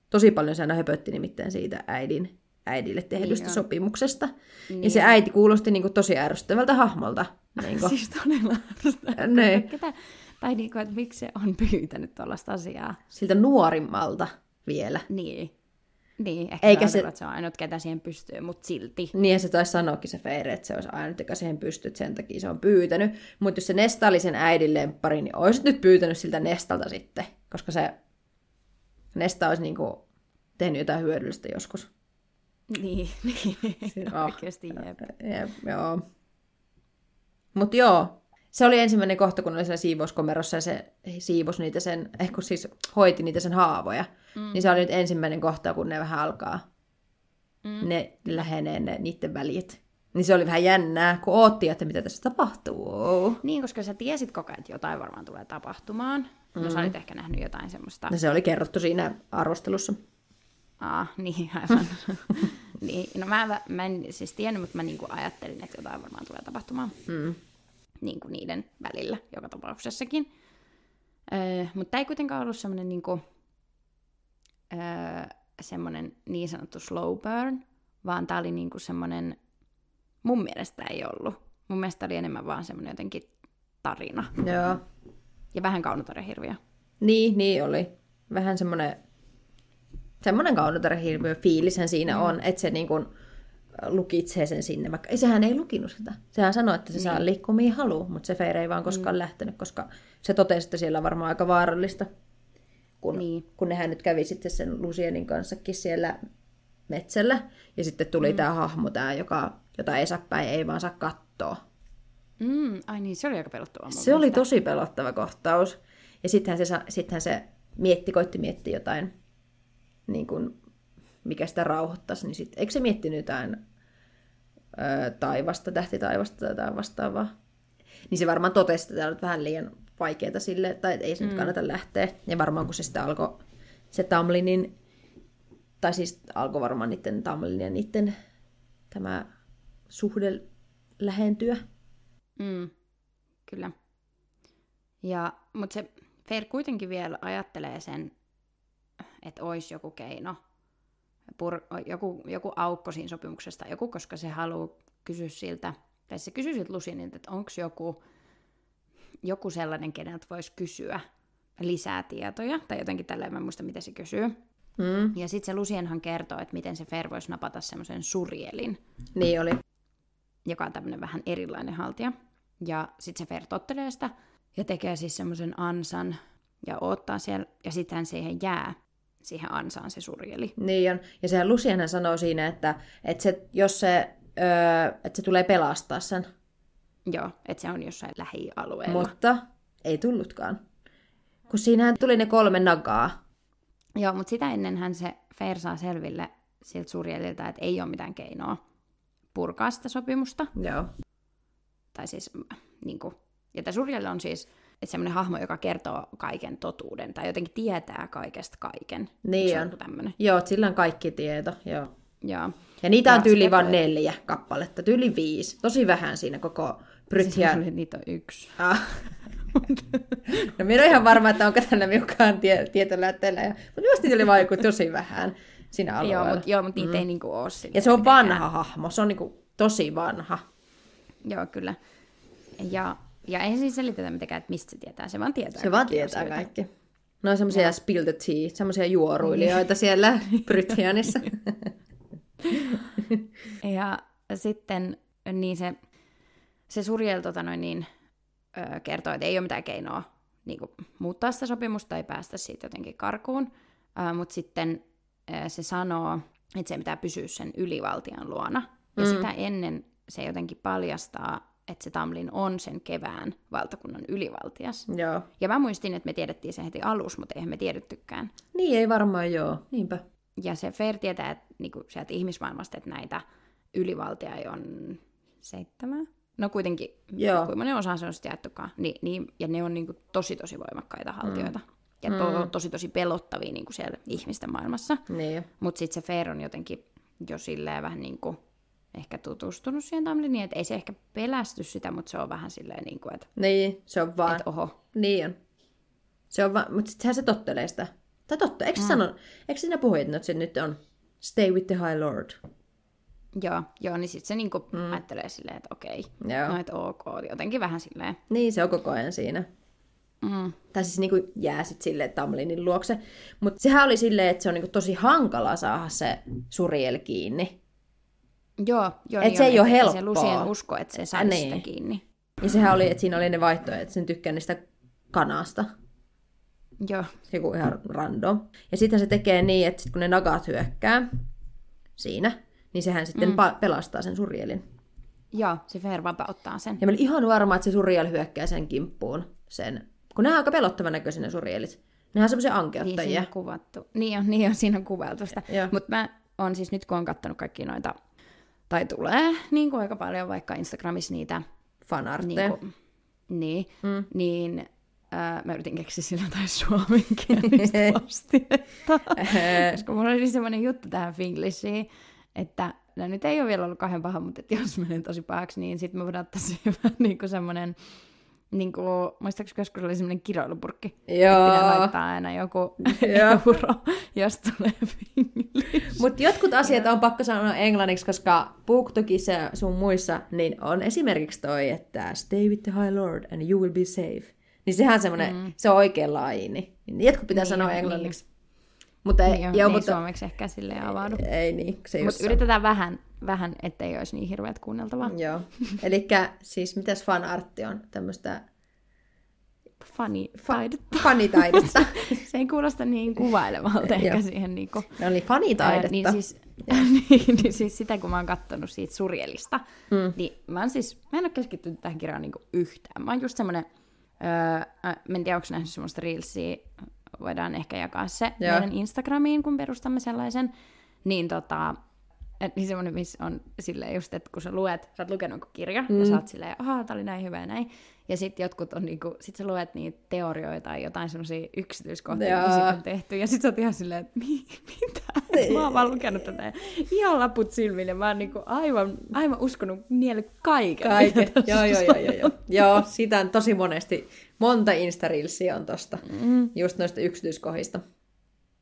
tosi paljon se aina höpötti nimittäin siitä äidin, äidille tehdystä Niin on. sopimuksesta. Niin. Ja Niin se äiti kuulosti niin kuin tosi ärsyttävältä hahmolta. Niin kuin. Siis todella ärsyttävää. Niin. Tai niin kuin, että miksi se on pyytänyt tuollaista asiaa. Siltä nuorimmalta vielä. Niin. Niin, ehkä Eikä se- se... että se on ainut, ketä siihen pystyy, mutta silti. Niin ja se taisi sanoakin se Feire, että se olisi ainut, joka siihen pystyy, sen takia se on pyytänyt. Mutta jos se Nesta oli sen äidin lemppari, niin olisit nyt pyytänyt siltä Nestalta sitten, koska se Nesta olisi niinku tehnyt jotain hyödyllistä joskus. Niin, niin. Ah. oikeasti jep. Jep, joo. Mutta joo, se oli ensimmäinen kohta, kun oli siellä siivouskomerossa ja se siivos niitä sen, eh kun siis hoiti niitä sen haavoja. Mm. Niin se oli nyt ensimmäinen kohta, kun ne vähän alkaa, mm. ne lähenee ne, niiden välit. Niin se oli vähän jännää, kun ootti, että mitä tässä tapahtuu. Niin, koska sä tiesit koko ajan, että jotain varmaan tulee tapahtumaan. Mm. No sä olit ehkä nähnyt jotain semmoista... No se oli kerrottu siinä arvostelussa. Aa, niin, aivan. niin, no mä, mä en siis tiennyt, mutta mä niinku ajattelin, että jotain varmaan tulee tapahtumaan. Mm. Niin kuin niiden välillä, joka tapauksessakin. Öö, mutta tämä ei kuitenkaan ollut semmoinen niinku, öö, semmoinen niin sanottu slow burn, vaan tämä oli niinku semmoinen, mun mielestä ei ollut. Mun mielestä oli enemmän vaan semmoinen jotenkin tarina. Joo. Ja vähän kaunotarjahirviö. Niin, niin oli. Vähän semmoinen Semmoinen kaunotarhirviö fiilishän siinä mm. on, että se niin kuin lukitsee sen sinne, vaikka ei, sehän ei lukinut sitä. Sehän sanoi, että se niin. saa liikkua mihin haluaa, mutta se Feire ei vaan koskaan mm. lähtenyt, koska se totesi, että siellä on varmaan aika vaarallista, kun, niin. kun nehän nyt kävi sitten sen Lucienin kanssakin siellä metsällä, ja sitten tuli mm. tämä hahmo, tämä, joka, jota Esäpäin ei vaan saa katsoa. Mm, ai niin, se oli aika pelottava. Se oli tosi pelottava kohtaus. Ja sittenhän se, sittenhän se mietti, koitti miettiä jotain, niin kuin, mikä sitä rauhoittaisi, niin sit, eikö se miettinyt jotain ö, taivasta, tähti taivasta tai jotain vastaavaa? Niin se varmaan totesi, että tämä on vähän liian vaikeaa sille, tai ei se mm. nyt kannata lähteä. Ja varmaan kun se sitten alkoi, se Tamlinin, tai siis alkoi varmaan niiden Tamlin ja niiden tämä suhde lähentyä. Mm, kyllä. Ja, mutta se Fair kuitenkin vielä ajattelee sen, että olisi joku keino, pur, joku, joku aukko siinä sopimuksesta, joku, koska se haluaa kysyä siltä, tai se kysyy siltä Lusinilta, että onko joku, joku sellainen, keneltä voisi kysyä lisää tietoja, tai jotenkin tälleen, mä muista, mitä se kysyy. Mm. Ja sitten se Lusienhan kertoo, että miten se Fer voisi napata semmoisen surjelin. Niin oli. Joka on tämmöinen vähän erilainen haltija. Ja sitten se Fer tottelee sitä, ja tekee siis semmoisen ansan ja ottaa siellä, ja sitten siihen jää siihen ansaan se surjeli. Niin on. Ja sehän Lucianhan sanoo siinä, että, että se, jos se, öö, että se tulee pelastaa sen. Joo, että se on jossain lähialueella. Mutta ei tullutkaan. Kun siinähän tuli ne kolme nagaa. Joo, mutta sitä ennenhän se Fair saa selville siltä surjelilta, että ei ole mitään keinoa purkaa sitä sopimusta. Joo. Tai siis niin kuin, ja tämä on siis että semmoinen hahmo, joka kertoo kaiken totuuden tai jotenkin tietää kaikesta kaiken. Niin on. Tämmönen? Joo, sillä on kaikki tieto, joo. Joo. Ja niitä on tyyli vain neljä kappaletta, tyyli viisi. Tosi vähän siinä koko Brythia. Siis niitä on yksi. Ah. no minä olen ihan varma, että onko tällä miukaan tie- tietolähteellä. Mutta myös niitä oli vaikuttu tosi vähän siinä alueella. Joo, mutta, joo, mutta niitä mm. ei niinku ole Ja se on mitenkään. vanha hahmo, se on niinku tosi vanha. Joo, kyllä. Ja ja ei siis selitetä mitenkään, että mistä se tietää, se vaan tietää Se vaan tietää asioita. kaikki. No on semmoisia spill the tea, semmoisia juoruilijoita niin. siellä Brytianissa. ja sitten niin se, se Surjel tota noin, niin, ö, kertoo, että ei ole mitään keinoa niin kuin, muuttaa sitä sopimusta tai päästä siitä jotenkin karkuun. Mutta sitten ö, se sanoo, että se pitää pysyä sen ylivaltian luona. Ja mm. sitä ennen se jotenkin paljastaa, että se Tamlin on sen kevään valtakunnan ylivaltias. Joo. Ja mä muistin, että me tiedettiin se heti alus, mutta eihän me tiedettykään. Niin, ei varmaan joo. Niinpä. Ja se Fair tietää että, niin kuin sieltä ihmismaailmasta, että näitä ylivaltia on seitsemän. No kuitenkin, Joo. kuinka monen osa se on sitten jaettukaan. Ni, niin, ja ne on niin kuin, tosi tosi voimakkaita haltioita. Mm. Ja to, mm. tosi tosi pelottavia niin kuin siellä ihmisten maailmassa. Niin. Mutta sitten se Fair on jotenkin jo silleen vähän niin kuin ehkä tutustunut siihen Tamliniin, että ei se ehkä pelästy sitä, mutta se on vähän silleen niin kuin, että... Niin, se on vaan... Että oho. Niin on. Se on vaan, mutta sittenhän se tottelee sitä. Tai totta, eikö, mm. sano, eikö sinä puhu, että se nyt on stay with the high lord? Joo, joo niin sitten se niinku mm. ajattelee silleen, että okei, joo. no että ok, jotenkin vähän silleen. Niin, se on koko ajan siinä. Mm. Tai siis niinku jää sitten silleen Tamlinin luokse. Mutta sehän oli silleen, että se on niinku tosi hankala saada se Suriel kiinni. Joo, joo et niin se on, ei ole helppoa. Se Lucien usko, että se saa niin. sitä kiinni. Ja sehän oli, että siinä oli ne vaihtoehdot, että sen tykkää niistä kanasta. Joo. Joku ihan random. Ja sitten se tekee niin, että sit kun ne nagat hyökkää siinä, niin sehän sitten mm. pelastaa sen surjelin. Joo, se Fervampa ottaa sen. Ja mä olin ihan varma, että se surjel hyökkää sen kimppuun. Sen. Kun ne on aika pelottavan näköisiä ne surjelit. Ne on semmoisia ankeuttajia. Niin, kuvattu. Niin on, niin on siinä on kuvailtu sitä. Mutta mä on siis nyt, kun on kattonut kaikki noita tai tulee niin kuin aika paljon vaikka Instagramissa niitä fanartteja. Niin, kuin, niin, mm. niin ää, mä yritin keksiä sillä tai suomenkielistä vastetta. Koska mulla oli semmoinen juttu tähän Finglishiin, että no nyt ei ole vielä ollut kahden paha, mutta jos menee tosi pahaksi, niin sitten me voidaan ottaa siihen niin kuin semmoinen niin kuin, muistaakseni joskus oli semmoinen kiroilupurkki. Joo. Että laittaa aina joku euro, jos tulee Mutta jotkut asiat on pakko sanoa englanniksi, koska BookTokissa ja sun muissa niin on esimerkiksi toi, että stay with the high lord and you will be safe. Niin sehän on semmoinen, mm. se on oikein laini. Niin jotkut pitää niin, sanoa niin. englanniksi. Niin. Mutta ei, Niin joo, ei mutta, suomeksi ehkä silleen avaudu. ei niin, se Mutta yritetään vähän, vähän, ettei olisi niin hirveät kuunneltavaa. Joo. Eli siis mitäs fanartti on? Tämmöistä Funny fa- taidetta. fanitaidetta. Se ei kuulosta niin kuvailevalta ehkä siihen niinku. ne oli fanitaidetta. Ää, niin, siis, niin, niin siis sitä, kun mä oon kattonut siitä Surjelista, mm. niin mä, oon siis, mä en ole keskittynyt tähän kirjaan niinku yhtään. Mä oon just semmonen, öö, mä en tiedä, onko nähnyt semmoista reelsia, voidaan ehkä jakaa se Joo. meidän Instagramiin, kun perustamme sellaisen. Niin tota, et niin semmoinen, missä on silleen just, että kun sä luet, sä oot lukenut kirja, mm. ja sä oot silleen, ahaa, tää oli näin hyvä ja näin. Ja sitten jotkut on niinku, sit sä luet niitä teorioita tai jotain semmoisia yksityiskohtia, mitä siitä on tehty. Ja sit sä oot ihan silleen, että Mi, mitä? Mä oon vaan lukenut tätä ihan laput silmille. Mä oon niinku aivan, aivan uskonut nielle kaiken. Kaiken. joo, joo, joo, joo, joo. joo, sitä on tosi monesti. Monta insta on tosta. Mm. Just noista yksityiskohdista.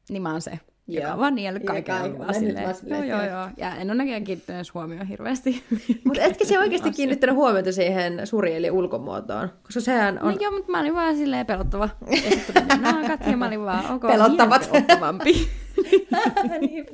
Niin mä oon se, Joo. joka vaan niellyt kaiken. kaiken. Vaan silleen, joo, joo, joo. Ja en ole näkään kiinnittänyt huomioon hirveästi. Mutta etkä se oikeasti kiinnittänyt huomiota siihen Surielin ulkomuotoon? Koska sehän on... No joo, mutta mä olin vaan silleen pelottava. Ja sitten tuli naakat ja mä olin vaan, ok, Pelottavat. pelottavampi. Niin.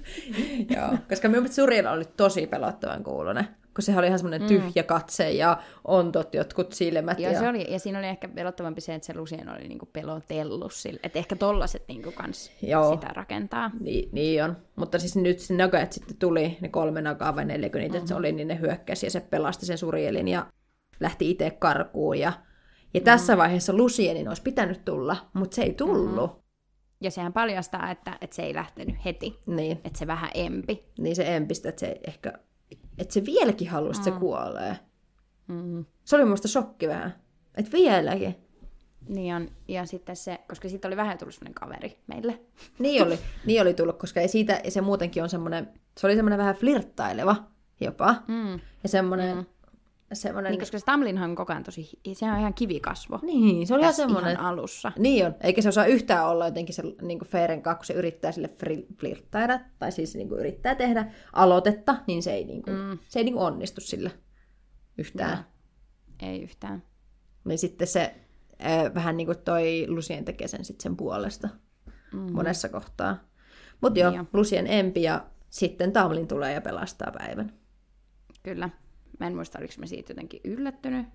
Joo, koska minun mielestä Suriel oli tosi pelottavan kuulonen. Kun sehän oli ihan semmoinen tyhjä katse ja ontot jotkut silmät. Joo, ja... se oli, ja siinä oli ehkä pelottavampi se, että se Lucien oli niinku pelotellut sille. Että ehkä tollaset niinku kans Joo. sitä rakentaa. Niin, niin on. Mutta siis nyt se nugget sitten tuli, ne kolme nagaa vai neljä, kun niitä mm-hmm. se oli, niin ne hyökkäsi ja se pelasti sen Surielin ja lähti itse karkuun. Ja, ja mm-hmm. tässä vaiheessa Lucienin olisi pitänyt tulla, mutta se ei tullut. Mm-hmm. Ja sehän paljastaa, että, että se ei lähtenyt heti. Niin, Että se vähän empi. niin se empistä, että se ehkä, että se vieläkin halusi, että se kuolee. Mm-hmm. Se oli musta shokki vähän. Että vieläkin. Niin on. Ja sitten se, koska siitä oli vähän tullut sellainen kaveri meille. Niin oli, niin oli tullut, koska ei siitä, se muutenkin on semmoinen, se oli semmoinen vähän flirttaileva jopa. Mm. Ja semmoinen, mm. Semmoinen Niin, koska se Tamlinhan on koko ajan tosi, se on ihan kivikasvo. niin, se oli ihan semmoinen, ihan alussa. niin on, eikä se osaa yhtään olla jotenkin se niin kanssa, kun se yrittää sille flirttaida, tai siis niin kuin yrittää tehdä aloitetta, niin se ei, niin kuin, mm. se ei niin kuin onnistu sillä yhtään. Ei yhtään. Niin sitten se äh, vähän niin kuin toi Lucien tekee sen sitten sen puolesta mm-hmm. monessa kohtaa. Mutta joo, Niin jo. Lucien empi ja sitten Tamlin tulee ja pelastaa päivän. Kyllä. Mä en muista, oliko mä siitä jotenkin yllättynyt.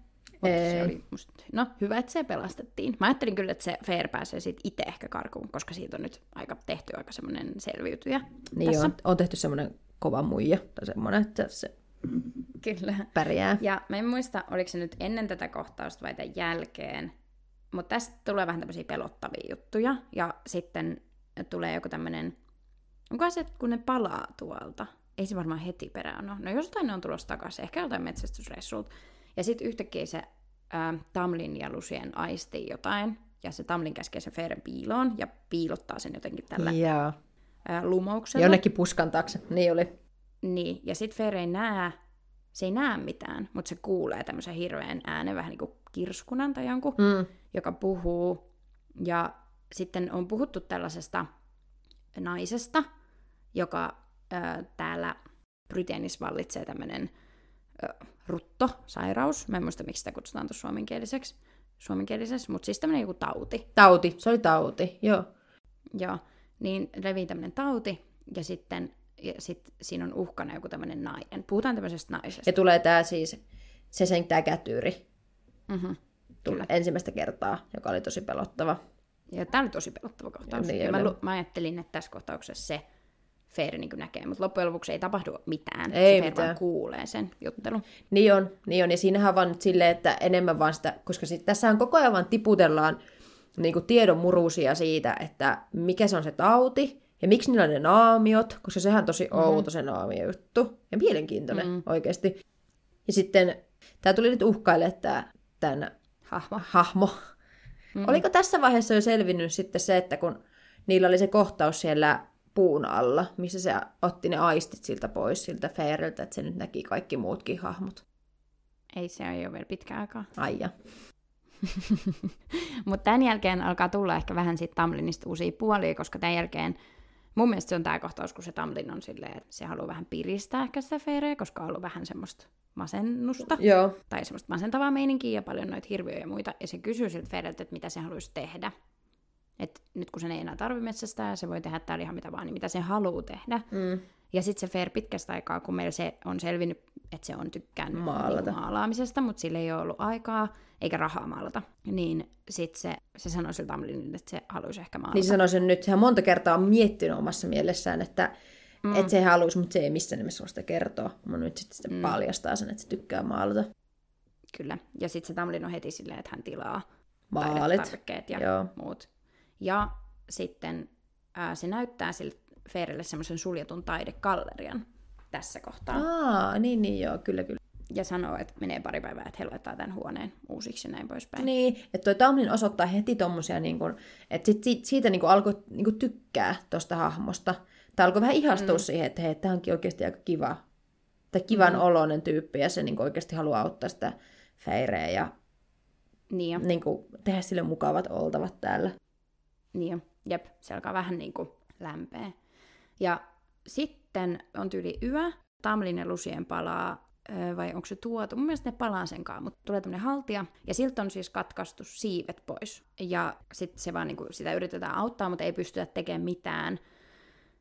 Se oli musta, no hyvä, että se pelastettiin. Mä ajattelin kyllä, että se Fair pääsee siitä itse ehkä karkuun, koska siitä on nyt aika tehty aika semmoinen selviytyjä Niin tässä. on, on tehty semmoinen kova muija tai semmoinen, että se Kyllä. pärjää. Ja mä en muista, oliko se nyt ennen tätä kohtausta vai tämän jälkeen, mutta tästä tulee vähän tämmöisiä pelottavia juttuja, ja sitten tulee joku tämmöinen, onko se, kun ne palaa tuolta? Ei se varmaan heti perään ole. No jostain ne on tulossa takaisin, ehkä jotain metsästysreissulta. Ja sitten yhtäkkiä se ää, Tamlin ja Lucien aistii jotain, ja se Tamlin käskee sen Feren piiloon, ja piilottaa sen jotenkin tällä Joo. ää, lumouksella. Jonnekin puskan taakse. Niin oli. Niin, ja sitten Fere ei näe, se ei näe mitään, mutta se kuulee tämmöisen hirveän äänen, vähän niin kuin kirskunan tai jonkun, Mm. joka puhuu. Ja sitten on puhuttu tällaisesta naisesta, joka ö, täällä Brytenissä vallitsee tämmöinen ruttosairaus. Mä en muista, miksi sitä kutsutaan tuossa suomenkieliseksi, suomenkielisessä, mutta siis tämmöinen joku tauti. Tauti, se oli tauti, joo. Joo, niin levii tämmöinen tauti, ja sitten ja sit siinä on uhkana joku tämmöinen nainen. Puhutaan tämmöisestä naisesta. Ja tulee tää siis, se sen tää kätyyri. Mm-hmm. Tuli ensimmäistä kertaa, joka oli tosi pelottava. Ja tämä oli tosi pelottava kohtaus. Ja niin Ja, mä, lu- mä ajattelin, että tässä kohtauksessa se Feeri niin näkee, mutta loppujen lopuksi ei tapahdu mitään. Ei se mitään. vaan kuulee sen juttelun. Niin on, niin on. Ja siinähän vaan nyt silleen, että enemmän vaan sitä, koska sit, tässähän koko ajan vaan tiputellaan niin kuin tiedon murusia siitä, että mikä se on se tauti, ja miksi niillä on ne naamiot, koska sehän on tosi mm-hmm. outo se naamio juttu, ja mielenkiintoinen mm-hmm. oikeasti. Ja sitten tämä tuli nyt uhkaille tämä tämän Hahmo. hahmo. Mm-hmm. Oliko tässä vaiheessa jo selvinnyt sitten se, että kun niillä oli se kohtaus siellä puun alla, missä se otti ne aistit siltä pois siltä Fairiltä, että se nyt näki kaikki muutkin hahmot. Ei se ole vielä pitkä aikaa. Aija. Mutta tämän jälkeen alkaa tulla ehkä vähän siitä Tamlinista uusia puolia, koska tämän jälkeen mun mielestä se on tämä kohtaus, kun se Tamlin on silleen, että se haluaa vähän piristää ehkä sitä Feereä, koska on ollut vähän semmoista masennusta. Joo. tai semmoista masentavaa meininkiä ja paljon noita hirviöjä ja muita, ja se kysyy siltä Fereltä, että mitä se haluaisi tehdä. Että nyt kun sen ei enää tarvi metsästää, se voi tehdä täällä ihan mitä vaan, niin mitä se haluaa tehdä. Mm. Ja sitten se Fair pitkästä aikaa, kun meillä se on selvinnyt, että se on tykkään Maalata. Niin maalaamisesta, mutta sillä ei ole ollut aikaa eikä rahaa maalata, niin sitten se, se sanoi sille Tamlinille, että se haluaisi ehkä maalata. Niin se sanoi sen nyt, sehän monta kertaa on miettinyt omassa mielessään, että mm. et se haluaisi, mutta se ei missään nimessä ole sitä kertoa. Mä nyt sitten sitä mm. paljastaa sen, että se tykkää maalata. Kyllä. Ja sitten se Tamlin on heti silleen, että hän tilaa Maalit. ja Joo. muut. Ja sitten ää, se näyttää sille Feerille semmoisen suljetun taidekallerian tässä kohtaa. Aa, niin, niin joo, kyllä, kyllä. Ja sanoo, että menee pari päivää, että he laittaa tämän huoneen uusiksi ja näin poispäin. Niin, että toi Tamlin osoittaa heti tommosia, niin kun, että sit, siitä, siitä niin kun alkoi niin kun tykkää tosta hahmosta. Tai alkoi vähän ihastua mm. siihen, että hei, tämä onkin oikeasti aika kiva. Tai kivan mm. oloinen tyyppi, ja se niin oikeasti haluaa auttaa sitä Feireä ja Niin jo. niin kun, tehdä sille mukavat oltavat täällä. Niin. Jep, se alkaa vähän niin kuin lämpeä. Ja sitten on tyyli yö, Tamlin ja Lucien palaa, vai onko se tuotu? Mun mielestä ne palaa senkaan, mutta tulee tämmöinen haltia, ja siltä on siis katkaistu siivet pois. Ja sitten se vaan niin kuin, sitä yritetään auttaa, mutta ei pystytä tekemään mitään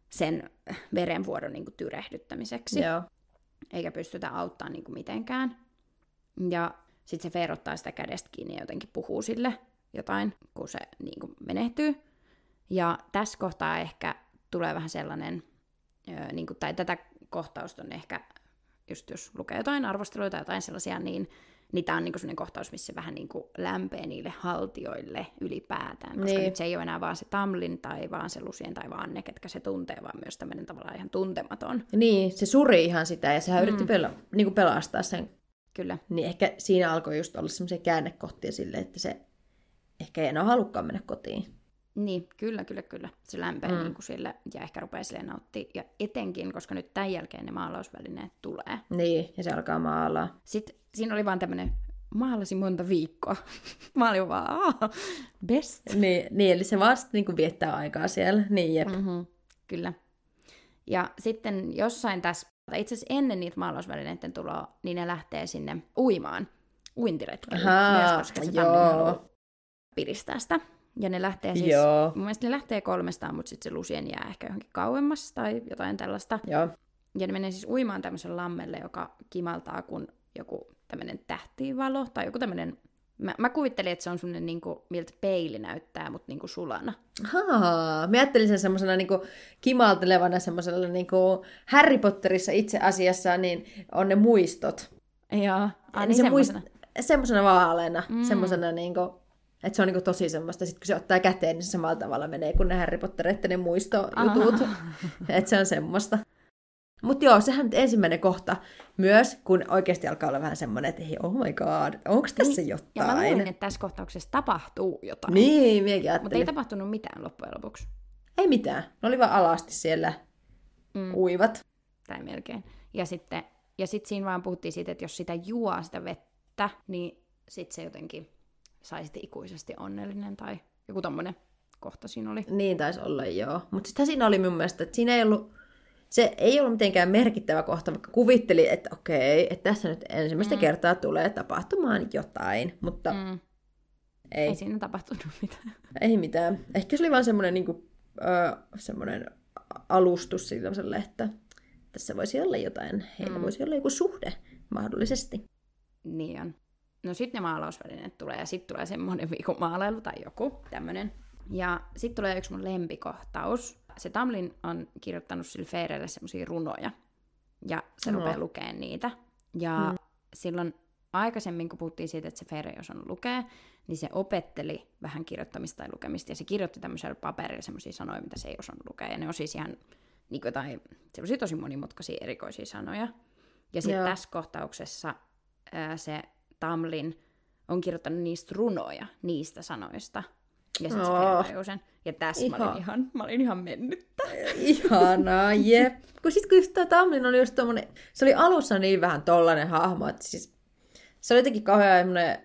sen verenvuodon niin kuin tyrehdyttämiseksi. Joo. eikä pystytä auttamaan niin kuin mitenkään. Ja sitten se Fer ottaa sitä kädestä kiinni ja jotenkin puhuu sille jotain, kun se niin kuin menehtyy. Ja tässä kohtaa ehkä tulee vähän sellainen, ö, niin kuin, tai tätä kohtausta on ehkä, just jos lukee jotain arvosteluita tai jotain sellaisia, niin, niin tämä on niin sellainen kohtaus, missä vähän niin kuin lämpee niille haltioille ylipäätään. Koska Niin. nyt se ei ole enää vaan se Tamlin tai vaan se Lucien tai vaan ne, ketkä se tuntee, vaan myös tämmöinen tavallaan ihan tuntematon. Niin, se suri ihan sitä, ja sehän mm. yritti pela, niin kuin pelastaa sen. Kyllä. Niin ehkä siinä alkoi just olla semmoisia käännekohtia sille, että se ehkä ei enää halukkaan mennä kotiin. Niin, kyllä, kyllä, kyllä. Se lämpee mm. niin kuin sille ja ehkä rupeaa silleen nauttia. Ja etenkin, koska nyt tämän jälkeen ne maalausvälineet tulee. Niin, ja se alkaa maalaa. Sitten siinä oli vaan tämmöinen, maalasi monta viikkoa. Mä olin vaan, Aa, best. Niin, niin, eli se sitten niin viettää aikaa siellä. Niin, jep. Mm. Mm-hmm, kyllä. Ja sitten jossain tässä, itse asiassa ennen niitä maalausvälineiden tuloa, niin ne lähtee sinne uimaan. Uintiretkelle. Ahaa, myös, koska se joo. Piristää sitä. Ja ne lähtee siis, Joo. mun mielestä ne lähtee kolmestaan, mutta sitten se Lucien jää ehkä johonkin kauemmas tai jotain tällaista. Joo. Ja ne menee siis uimaan tämmöisen lammelle, joka kimaltaa kuin joku tämmöinen tähtivalo tai joku tämmöinen... Mä, mä kuvittelin, että se on semmoinen, niin kuin, miltä peili näyttää, mutta niin kuin sulana. Haa, mä ajattelin sen semmoisena niin kimaltelevana semmoisella niin Harry Potterissa itse asiassa, niin on ne muistot. Joo, ah, niin niin se muist... semmoisena. semmoisena vaaleena. Mm. semmoisena niin kuin, että se on niin tosi semmoista, sitten kun se ottaa käteen, niin se samalla tavalla menee kuin ne Harry Pottereiden ne muistojutut. että se on semmoista. Mutta joo, sehän nyt ensimmäinen kohta myös, kun oikeasti alkaa olla vähän semmoinen, että hei, oh my god, onko tässä Niin, jotain? Ja mä luulin, että tässä kohtauksessa tapahtuu jotain. Niin, minäkin Mutta ei ajattelin. tapahtunut mitään loppujen lopuksi. Ei mitään, ne oli vaan alasti siellä Mm. uivat. Tai melkein. Ja sitten ja sit siinä vaan puhuttiin siitä, että jos sitä juo sitä vettä, niin sit se jotenkin sai sitten ikuisesti onnellinen tai joku tommonen kohta siinä oli. Niin taisi olla, joo. Mutta sitten siinä oli mun mielestä, että siinä ei ollut, se ei ollut mitenkään merkittävä kohta, vaikka kuvitteli, että okei, että tässä nyt ensimmäistä mm. kertaa tulee tapahtumaan jotain, mutta mm. Ei, Ei siinä tapahtunut mitään. ei mitään. Ehkä se oli vaan semmoinen, niin kuin, ö, semmoinen alustus sille, että tässä voisi olla jotain, heillä. Mm. voisi olla joku suhde mahdollisesti. Niin on. No sitten ne maalausvälineet tulee ja sitten tulee semmoinen viikon maalailu tai joku tämmöinen. Ja sitten tulee yksi mun lempikohtaus. Se Tamlin on kirjoittanut sille Feirelle semmoisia runoja. Ja se No. rupeaa lukemaan niitä. Ja mm. silloin aikaisemmin, kun puhuttiin siitä, että se Feire ei osannut lukea, niin se opetteli vähän kirjoittamista tai lukemista. Ja se kirjoitti tämmöisellä paperilla semmoisia sanoja, mitä se ei osannut lukea. Ja ne on siis ihan niin kuin jotain semmoisia tosi monimutkaisia erikoisia sanoja. Ja sitten tässä kohtauksessa ää, se Tamlin on kirjoittanut niistä runoja, niistä sanoista. Ja sitten Oh. se sen. Ja tässä mä olin Ihan. ihan, mä olin ihan mennyt. Ihanaa, jep. Kun sit kun tää Tamlin oli just tommonen, se oli alussa niin vähän tollanen hahmo, että siis se oli jotenkin kauhean äh,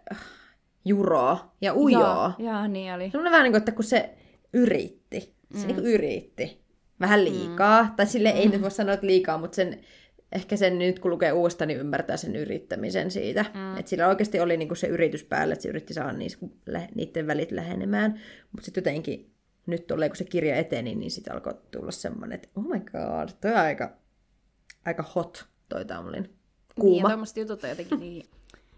juro ja ujo. Joo, joo, niin oli. Semmoinen vähän niin kuin, että kun se yritti, se mm. niin yritti vähän liikaa, mm. tai sille ei nyt voi sanoa, että liikaa, mutta sen, ehkä sen nyt kun lukee uudestaan, niin ymmärtää sen yrittämisen siitä. Mm. Että sillä oikeasti oli niin kuin se yritys päällä, että se yritti saada niiden välit lähenemään, mutta sitten jotenkin nyt tulee, kun se kirja eteni, niin sitten alkoi tulla semmoinen, että oh my god, toi on aika, aika hot toi Tamlin. Niin, ja Kuuma. jutut on jotenkin niin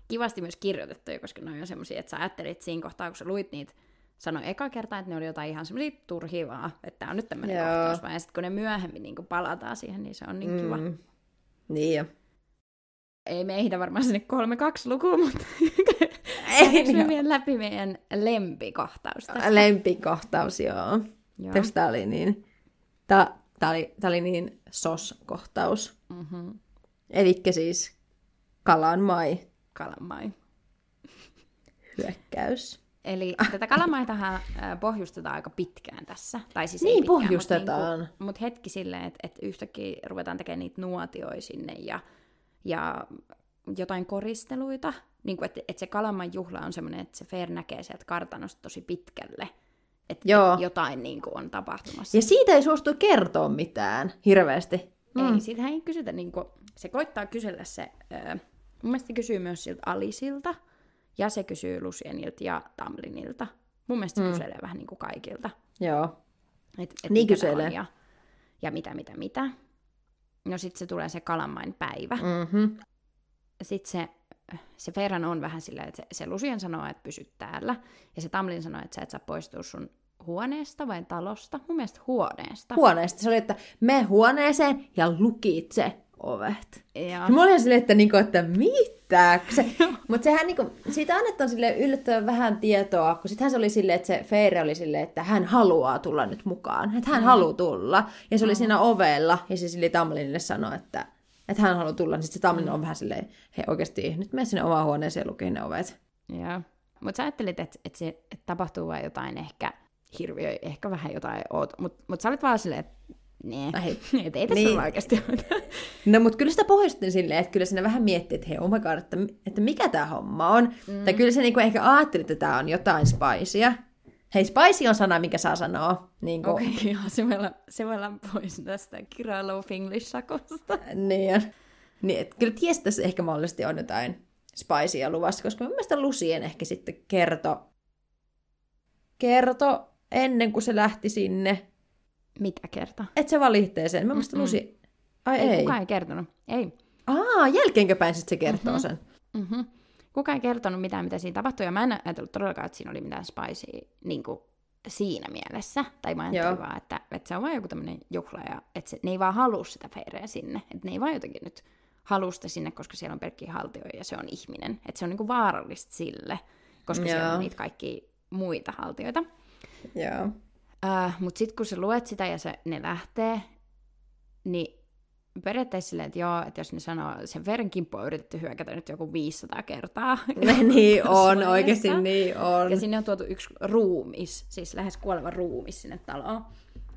kivasti myös kirjoitettuja, koska ne on semmoisia, että sä ajattelit siinä kohtaa, kun sä luit niitä, sanoi eka kertaa, että ne oli jotain ihan semmoisia turhia vaan, että tämä on nyt tämmöinen kohtaus, vaan ja sitten kun ne myöhemmin niin palataan siihen, niin se on niin kiva. Mm. Niin jo. Ei me ehditä varmaan sinne kolme kaksi lukuun, mutta Ei, me joo. vielä läpi meidän lempikohtaus tästä? Lempikohtaus, joo. Joo. Tästä oli niin, tää, tää oli, tää oli niin sos-kohtaus. Mm-hmm. Elikkä siis kalan mai Kalamai. hyökkäys. Eli tätä kalamaitahan pohjustetaan aika pitkään tässä. Tai siis Niin, pitkään, pohjustetaan. Mutta niinku, mut hetki silleen, että et yhtäkkiä ruvetaan tekemään niitä nuotioita sinne ja, ja jotain koristeluita. Niin kuin, että et se kalaman juhla on semmoinen, että se Fer näkee sieltä kartanosta tosi pitkälle. Että Joo. jotain niin kuin, on tapahtumassa. Ja siitä ei suostu kertoa mitään hirveästi. Ei, siitä ei kysytä, niin kuin, se koittaa kysellä se, ö, mun mielestä kysyy myös siltä Alisilta, ja se kysyy Lucienilta ja Tamlinilta. Mun mielestä se kyselee vähän niin kuin kaikilta. Joo. Et, et Niin kyselee. Ja, ja mitä, mitä, mitä. No sitten se tulee se Kalanmain päivä. Mm. Mm-hmm. Sitten se, se Ferran on vähän silleen, että se, se Lucien sanoo, että pysy täällä. Ja se Tamlin sanoo, että sä et saa poistua sun huoneesta vai talosta. Mun mielestä huoneesta. Huoneesta. Se oli, että me huoneeseen ja lukitse ovet. ja, Ja mä olin silleen, että, niinku, että mitä? Se, mutta sehän niinku, siitä annetaan sille yllättävän vähän tietoa, kun sittenhän se oli silleen, että se Feire oli silleen, että hän haluaa tulla nyt mukaan. Että hän mm. haluaa tulla. Ja se oli siinä ovella, ja se sille Tamlinille sanoi, että, että hän haluaa tulla. Niin sitten se Tamlin on vähän silleen, he oikeasti, nyt mene sinne omaan huoneeseen ja ne ovet. Joo. Mutta sä ajattelit, että et se et tapahtuu vain jotain ehkä hirviö, ehkä vähän jotain oot. Mutta mut sä olit vaan silleen, että nee, Ai. et ei tässä Niin. niin. oikeasti. No, mutta kyllä sitä pohjustin silleen, että kyllä siinä vähän miettii, että hei, oh my god, että, että mikä tämä homma on. Mm. Tai kyllä se niinku ehkä ajatteli, että tämä on jotain spicea. Hei, spicy on sana, mikä saa sanoa. Niin kuin, Okei, okay, joo, se voi, olla, se voi olla pois tästä kirjoilla Finglish-sakosta. Niin. Niin, että kyllä ties tässä ehkä mahdollisesti on jotain spicea luvassa, koska mun mielestä Lucien ehkä sitten kerto, kerto ennen kuin se lähti sinne, Mitä kerta? että se sen. Mun mielestä Mm-mm. Lucy... Ai Ei, ei. kukaan ei kertonut. Ei. Aa, jälkeenkö päin sitten se kertoo sen? Mm-hmm. Kukaan ei kertonut mitään, mitä siinä tapahtui, ja mä en ajatellut todellakaan, että siinä oli mitään spicea niin kuin siinä mielessä. Tai mä ajattelin Joo. vaan, että, että se on vaan joku tämmöinen juhla, ja että se, ne ei vaan halua sitä feireä sinne. Että ne ei vaan jotenkin nyt halua sitä sinne, koska siellä on pelkkiä haltioja ja se on ihminen. Että se on niin kuin vaarallista sille, koska siellä Joo. on niitä kaikkia muita haltioita. Joo. Uh, Mutta sitten kun sä luet sitä ja se, ne lähtee, niin periaatteessa silleen, että joo, että jos ne sanoo, sen veren kimppu on yritetty hyökätä nyt joku 500 kertaa. niin on, Kasvoista. oikeasti niin on. Ja sinne on tuotu yksi ruumis, siis lähes kuoleva ruumis sinne taloon.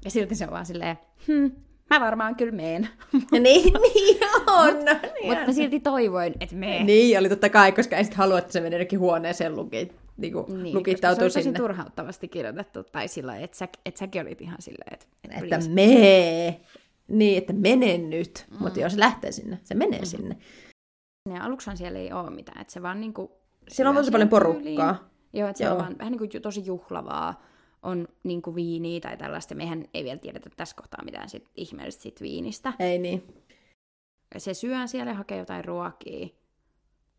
Ja silti se on vaan silleen, hm, mä varmaan kyllä meen. Ja niin, niin on. no, niin, Mutta on. mä silti toivoin, että mee. niin, oli totta kai, koska ei sit halua, että se menee jonnekin huoneeseen luki, niinku, Niin, koska se oli tosi sinne. turhauttavasti kirjoitettu, tai sillä että, sä, että säkin olit ihan silleen, että, että, please. mee. Niin, että mene nyt. Mm. Mutta jos se lähtee sinne, se menee mm. sinne. Ja aluksihan siellä ei ole mitään, että se vaan niinku... Siellä on tosi paljon porukkaa. tyyliin. Joo, että se on vaan vähän niin kuin tosi juhlavaa, on niin kuin viiniä tai tällaista. Mehän ei vielä tiedetä tässä kohtaa mitään sit ihmeellistä siitä viinistä. Ei niin. Se syö siellä ja hakee jotain ruokia.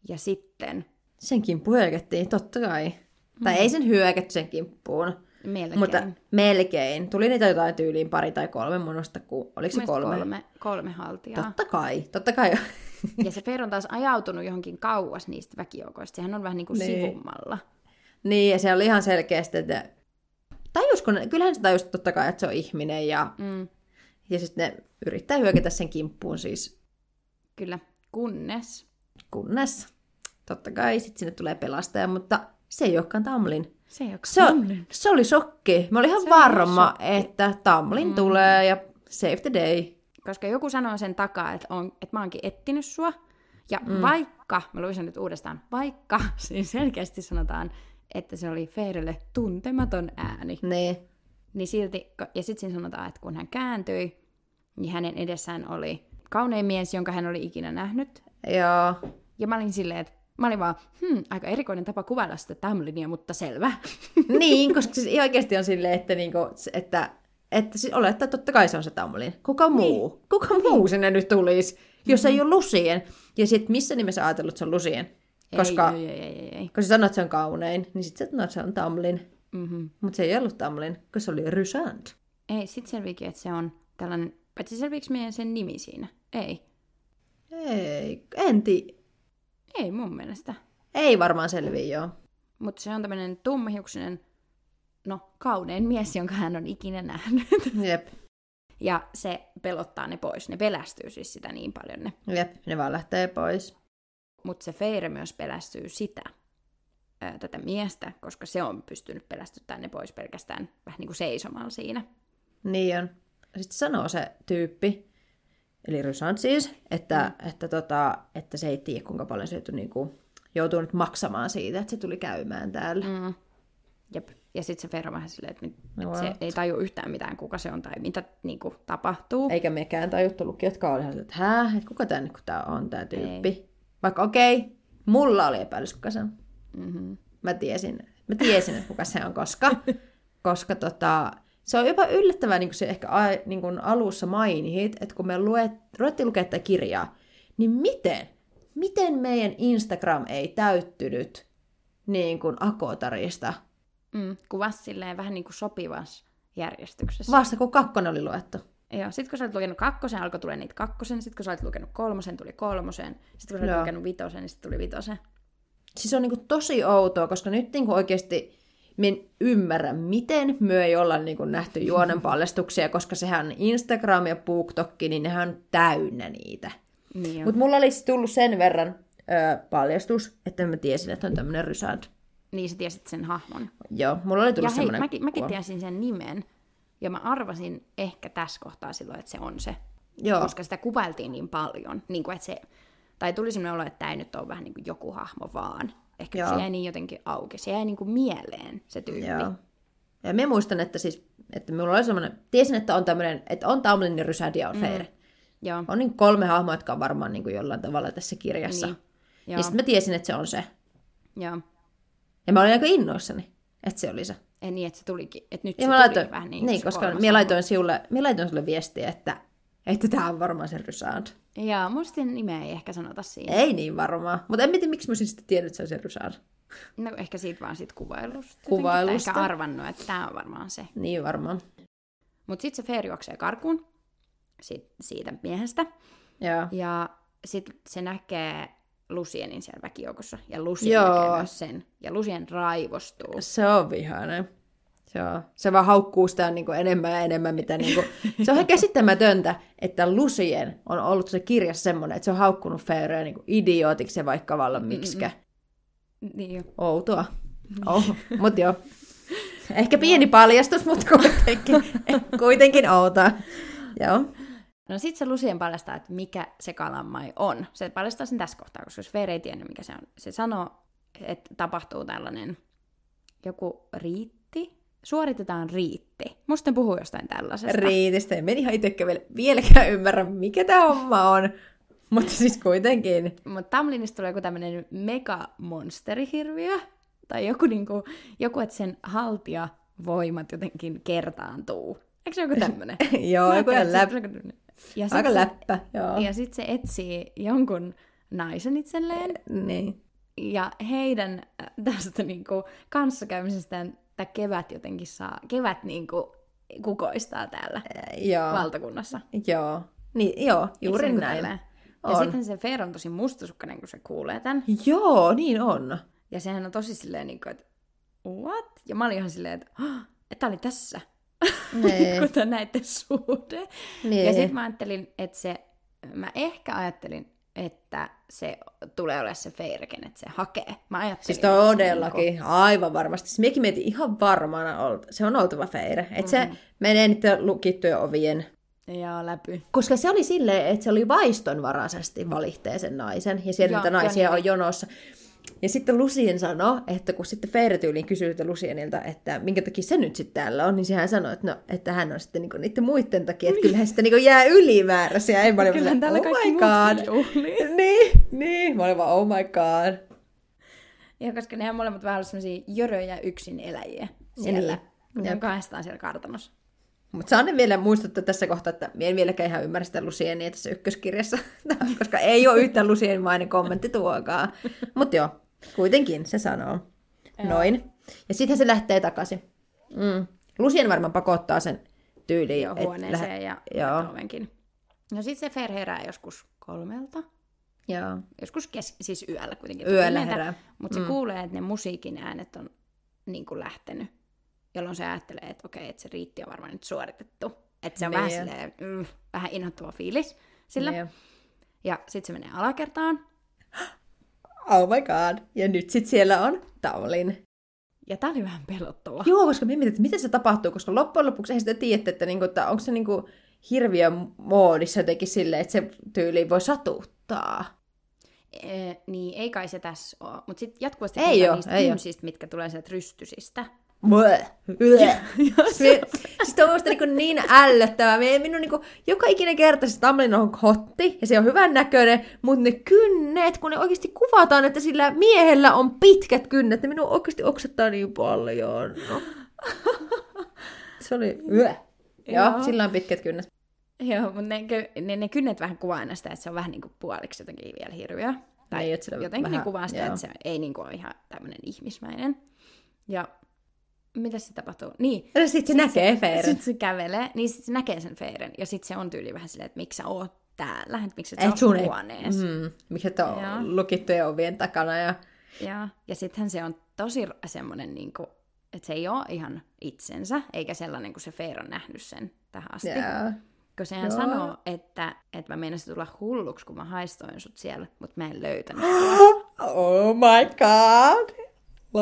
Ja sitten Sen kimppuun hyökättiin, totta kai. Mm. Tai ei sen hyökätty sen kimppuun, melkein. mutta melkein. Tuli niitä jotain tyyliin pari tai kolme munosta, kun oliko se kolme? kolme, kolme haltijaa. Totta kai, totta kai. Ja se Fer on taas ajautunut johonkin kauas niistä väkijoukoista. Sehän on vähän niin kuin Niin. sivummalla. niin, ja se oli ihan selkeästi, että tajusko, ne- kyllähän se tajusi totta kai, että se on ihminen, ja, Mm, ja sitten ne yrittää hyökätä sen kimppuun siis, kyllä. Kunnes kunnes totta kai sitten sinne tulee pelastaja, mutta se ei olekaan Tamlin. se ei ole Se, on, se oli shokki. Mä olin ihan Se varma, että Tamlin mm. tulee ja save the day. Koska joku sanoo sen takaa, että, on, että mä oonkin etsinyt sua. Ja mm. vaikka, mä luin sen nyt uudestaan, vaikka, siis selkeästi sanotaan, että se oli Feirelle tuntematon ääni. Niin. Niin silti, ja sitten siinä sanotaan, että kun hän kääntyi, niin hänen edessään oli kaunein mies, jonka hän oli ikinä nähnyt. Joo. Ja mä olin silleen, että Mä olin vaan, hmm, aika erikoinen tapa kuvailla sitä Tamlinia, mutta selvä. niin, koska siis oikeasti on silleen, että, niinku, että, että siis olettaa, että totta kai se on se Tamlin. Kuka muu? Niin. Kuka muu sinne nyt tulisi, jos mm-hmm. ei ole Lusien? Ja sitten missä nimessä ajatellut, että se on Lusien? Koska, ei, ei, ei, ei, ei. koska sä sanoit, että se on kaunein, niin sitten sä sanoit, että se on Tamlin. Mm-hmm. Mutta se ei ollut Tamlin, koska se oli Rysand. Ei, sit selviikin, että se on tällainen, paitsi selviikö meidän sen nimi siinä? Ei. Ei, en tiedä. Ei mun mielestä. Ei varmaan selviä, joo. Mutta se on tämmöinen tummahiuksinen, no kaunein mies, jonka hän on ikinä nähnyt. Jep, Ja se pelottaa ne pois. Ne pelästyy siis sitä niin paljon ne. jep, ne vaan lähtee pois. Mutta se Feire myös pelästyy sitä, ää, tätä miestä, koska se on pystynyt pelästyttämään ne pois pelkästään vähän niin kuin seisomalla siinä. Niin on. Sitten sanoo se tyyppi, eli Rysand siis, että, mm. että, tota, että se ei tiedä, kuinka paljon se joutuu, niinku, joutuu nyt maksamaan siitä, että se tuli käymään täällä. Mm. Jep. Ja sitten se on vähän silleen, että, No, että se ei taju yhtään mitään, kuka se on tai mitä niin kuin, tapahtuu. Eikä mekään tajuttu lukijatkaan oli ihan että hää, että kuka tämä kun tää on tämä tyyppi. Ei. Vaikka okei, okay, mulla oli epäilys, kuka se on. Mm-hmm. Mä tiesin, mä tiesin että kuka se on, koska, koska tota, se on jopa yllättävää, niin kuin se ehkä a, niin kuin alussa mainit, että kun me luet, ruvettiin lukea tätä kirjaa, niin miten, miten meidän Instagram ei täyttynyt niin kuin Akotarista Mm. Kuvasi silleen vähän niin kuin sopivassa järjestyksessä. vasta kun kakkonen oli luettu? Joo, sit kun sä olit lukenut kakkosen, alkoi tulla niitä kakkosen, sit kun sä olit lukenut kolmosen, tuli kolmosen, sit kun sä Joo. lukenut vitosen, niin sit tuli vitosen. Siis se on niinku tosi outoa, koska nyt niinku oikeasti mä en ymmärrä, miten me ei olla niinku nähty juonen paljastuksia, koska sehän Instagram ja BookTokki, niin nehän on täynnä niitä. Niin Mutta mulla olisi tullut sen verran ö, paljastus, että mä tiesin, että on tämmöinen Rysand. Niin sä tiesit sen hahmon. Joo, mulla oli Ja tullut hei, semmoinen mäkin, mäkin kuva. tiesin sen nimen. Ja mä arvasin ehkä tässä kohtaa silloin, että se on se. Joo, Koska sitä kuvailtiin niin paljon. Niin kuin, että se, tai tuli sellainen olo, että tämä ei nyt ole vähän niin kuin joku hahmo vaan. Ehkä Joo. se jäi niin jotenkin auki. Se jäi niin kuin mieleen, se tyyppi. joo. Ja me muistan, että siis, että mulla oli semmoinen, tiesin, että on tämmöinen, että on Tamlin ja Rysand ja on. Joo. On niin kolme hahmoa, jotka on varmaan niin kuin jollain tavalla tässä kirjassa. Niin. Joo. Ja sitten mä tiesin, että se on se. Joo. Ja mä olin aika innoissani, että se oli se. Ei niin, että se tulikin. Että nyt Ja se tuli laitoin, vähän niin, niin, koska hahmo. laitoin, sinulle, mä laitoin sulle viestiä, että että tämä on varmaan se Rysand. Joo, musta sen nimeä ei ehkä sanota siinä. Ei niin varmaan. Mutta en tiedä, miksi mä olisin sitten tiennyt, että se on se Rysand. No ehkä siitä vaan siitä kuvailusta. Kuvailusta. Ehkä arvannut, että tämä on varmaan se. Niin varmaan. Mutta sitten se Feer juoksee karkuun sit, siitä miehestä. Joo. Ja sitten se näkee Lucienin siellä väkijoukossa. Ja Lucien Joo. näkee myös sen. Ja Lucien raivostuu. Se on vihainen. On. se vaan haukkuu sitä niin kuin enemmän ja enemmän, mitä niin kuin... Se on ihan käsittämätöntä, että Lucien on ollut se kirjassa semmoinen, että se on haukkunut Feyreä niin idiootiksi ja vaikka vallan miksikä. Niin jo. Outoa. Oh, mut joo. Ehkä pieni paljastus, mutta kuitenkin, kuitenkin outoa. Joo. No sit se Lucien paljastaa, että mikä se kalamai on. Se paljastaa sen tässä kohtaa, koska Sfeer ei tiennyt, mikä se on. Se sanoo, että tapahtuu tällainen joku riitti. Suoritetaan riitti. Musta puhuu jostain tällaisesta. Riitistä. En ihan itsekään vielä, vieläkään ymmärrä, mikä tämä homma on. Mutta siis kuitenkin. Mutta Tamlinista tulee joku tämmöinen megamonsterihirviö. Tai joku, niinku, joku että sen haltijavoimat jotenkin kertaantuu. Eikö se joku tämmöinen? joo, joku ihan läp, ja aika se, läppä. Joo. Ja sitten se etsii jonkun naisen itselleen. Niin. Ja heidän äh, tästä niinku kanssakäymisestään tämä kevät jotenkin saa, kevät niinku kukoistaa täällä Joo. valtakunnassa. Joo. Niin, joo, juuri Eikö se näin. niinku tälleen? Ja On. sitten se Fer on tosi mustasukkainen, kun se kuulee tämän. Joo, niin on. Ja sehän on tosi silleen, niin kuin, että what? Ja mä olin ihan silleen, että, "Hah, että tää oli tässä. Niin. kun tämä näiden suhde. Niin. Ja sitten mä ajattelin, että se, mä ehkä ajattelin, että se tulee olemaan se Feirken, että se hakee. Mä ajattelin, Siis se todellakin, aivan varmasti. Siis mekin mietin ihan varmana, se on oltava Feire. Että Mhm. se menee niiden lukittujen ovien. Ja läpy. Koska se oli silleen, että se oli vaistonvaraisesti valittee sen naisen. Ja siellä Joo, niitä naisia niin. on jonossa. Ja sitten Lucien sanoi, että kun sitten Feire tyyliin kysyy sitä Lucienilta, että minkä takia se nyt sitten täällä on, niin sehän sanoi, että, no, että hän on sitten niinku niiden muiden takia, että kyllähän sitten niinku jää ylimääräisiä. Ei, mä olin Kyllähän täällä oh kaikki my god. juhlii. Niin, niin. Mä olin vaan, oh my god. Ja koska nehän molemmat vähän ollut sellaisia jöröjä yksin eläjiä siellä, Niin. kun ne on kahdestaan siellä kartanossa. Mutta saan vielä muistuttaa tässä kohtaa, että en vieläkään ihan ymmärrä sitä Lucienia tässä ykköskirjassa, koska ei ole yhtään Lucienimainen kommentti tuokaan. Mutta joo, kuitenkin se sanoo. Noin. Ja sitten se lähtee takaisin. Mm. Lucien varmaan pakottaa sen tyyliin. Joo, huoneeseen lähde- ja Joo. ovenkin. No sitten se Fer herää joskus kolmelta. Joo. Joskus kes- siis yöllä kuitenkin. Yöllä herää. Mutta se kuulee, että ne musiikin äänet on niin kuin lähtenyt. Jolloin se ajattelee, että okei, että se riitti on varmaan nyt suoritettu. Että se on vähän Niin. silleen, mm, vähän inhottava fiilis sillä. Niin. Ja sitten se menee alakertaan. Oh my god. Ja nyt sitten siellä on Taulin. Ja tää oli vähän pelottava. Joo, koska me mietin, että miten se tapahtuu, koska loppujen lopuksi ei sitä tiedä, että, niinku, että onko se niinku hirviö moodissa jotenkin silleen, että se tyyli voi satuttaa. E, niin, ei kai se tässä ole. Mutta sitten jatkuvasti Ei puhutaan oo, niistä ei oo. kynsistä, mitkä tulee sieltä rystysistä. Siis toi on musta niinku niin ällöttävää. Me, minun niinku, joka ikinen kerta se Tamlin on hotti ja se on hyvän näköinen, mutta ne kynnet, kun ne oikeasti kuvataan, että sillä miehellä on pitkät kynnet, ne minun oikeasti oksettaa niin paljon. No. Se oli... Joo, Joo. sillä on pitkät kynnet. Joo, mutta ne, ne, ne kynnet vähän kuvaa aina sitä, että se on vähän niin kuin puoliksi jotenkin vielä hirviö. Tai Niin, että jotenkin vähän- ne kuvaa sitä, joo. että se ei niin kuin ole ihan tämmöinen ihmismäinen. Ja mitä se tapahtuu? Niin, Ja sitten se näkee Feiren. sitten se kävelee, niin sitten se näkee sen Feiren. Ja sitten se on tyyli vähän silleen, että miksi sä oot täällä, että miksi et sä Et sun ei- huoneessa. Mm. Miksi et ole lukittujen ovien takana. Ja... Ja, ja sittenhän se on tosi semmoinen, niin kuin, että se ei ole ihan itsensä, eikä sellainen kuin se Feir on nähnyt sen tähän asti. Ja... Kun sehän Joo. sanoo, että, että mä meinasin tulla hulluksi, kun mä haistoin sut siellä, mutta mä en löytänyt. Oh my god!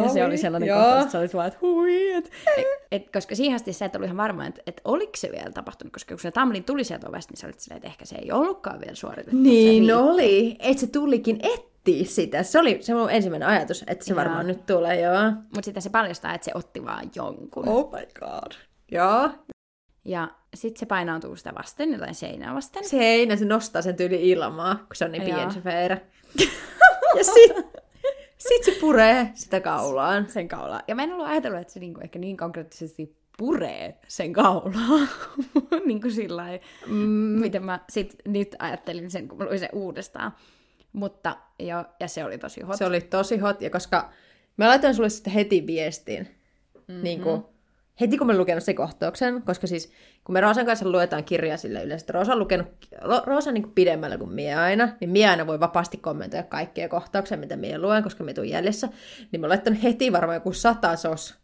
Ja se oli sellainen Joo. kohtaus, että sä olit vaan, että hui, et, et, et, koska siihen asti sä et ollut ihan varma, että, että oliko se vielä tapahtunut, koska kun se Tamlin tuli sieltä ovesta, niin sä olit silleen, että ehkä se ei ollutkaan vielä suoritettu. Niin oli, että se tulikin etsiä sitä. Se oli se mun ensimmäinen ajatus, että se Joo. varmaan nyt tulee, joo. Mutta sitten se paljastaa, että se otti vaan jonkun. Oh my god. Joo. Ja sitten se painautuu sitä vasten, jotain seinää vasten. Se heinä, se nostaa sen tyyli ilmaa, kun se on niin pieni se ja sit, sit se puree sitä kaulaan. sen kaulaa. Ja mä en ollut ajatellut, että se niinku ehkä niin konkreettisesti puree sen kaulaa. niin kuin sillä mm. miten mä sit nyt ajattelin sen, kun mä luin sen uudestaan. Mutta jo, ja se oli tosi hot. Se oli tosi hot, ja koska mä laitoin sulle sitten heti viestin, mm-hmm. niin kuin, heti kun mä lukenut sen kohtauksen, koska siis kun me Roosan kanssa luetaan kirjaa sille yleensä, että Roosa on lukenut, Roosa on niin kuin pidemmällä kuin mie aina, niin mie aina voi vapaasti kommentoida kaikkia kohtauksia, mitä mie luen, koska me tuun jäljessä, niin mä laittanut heti varmaan joku satasos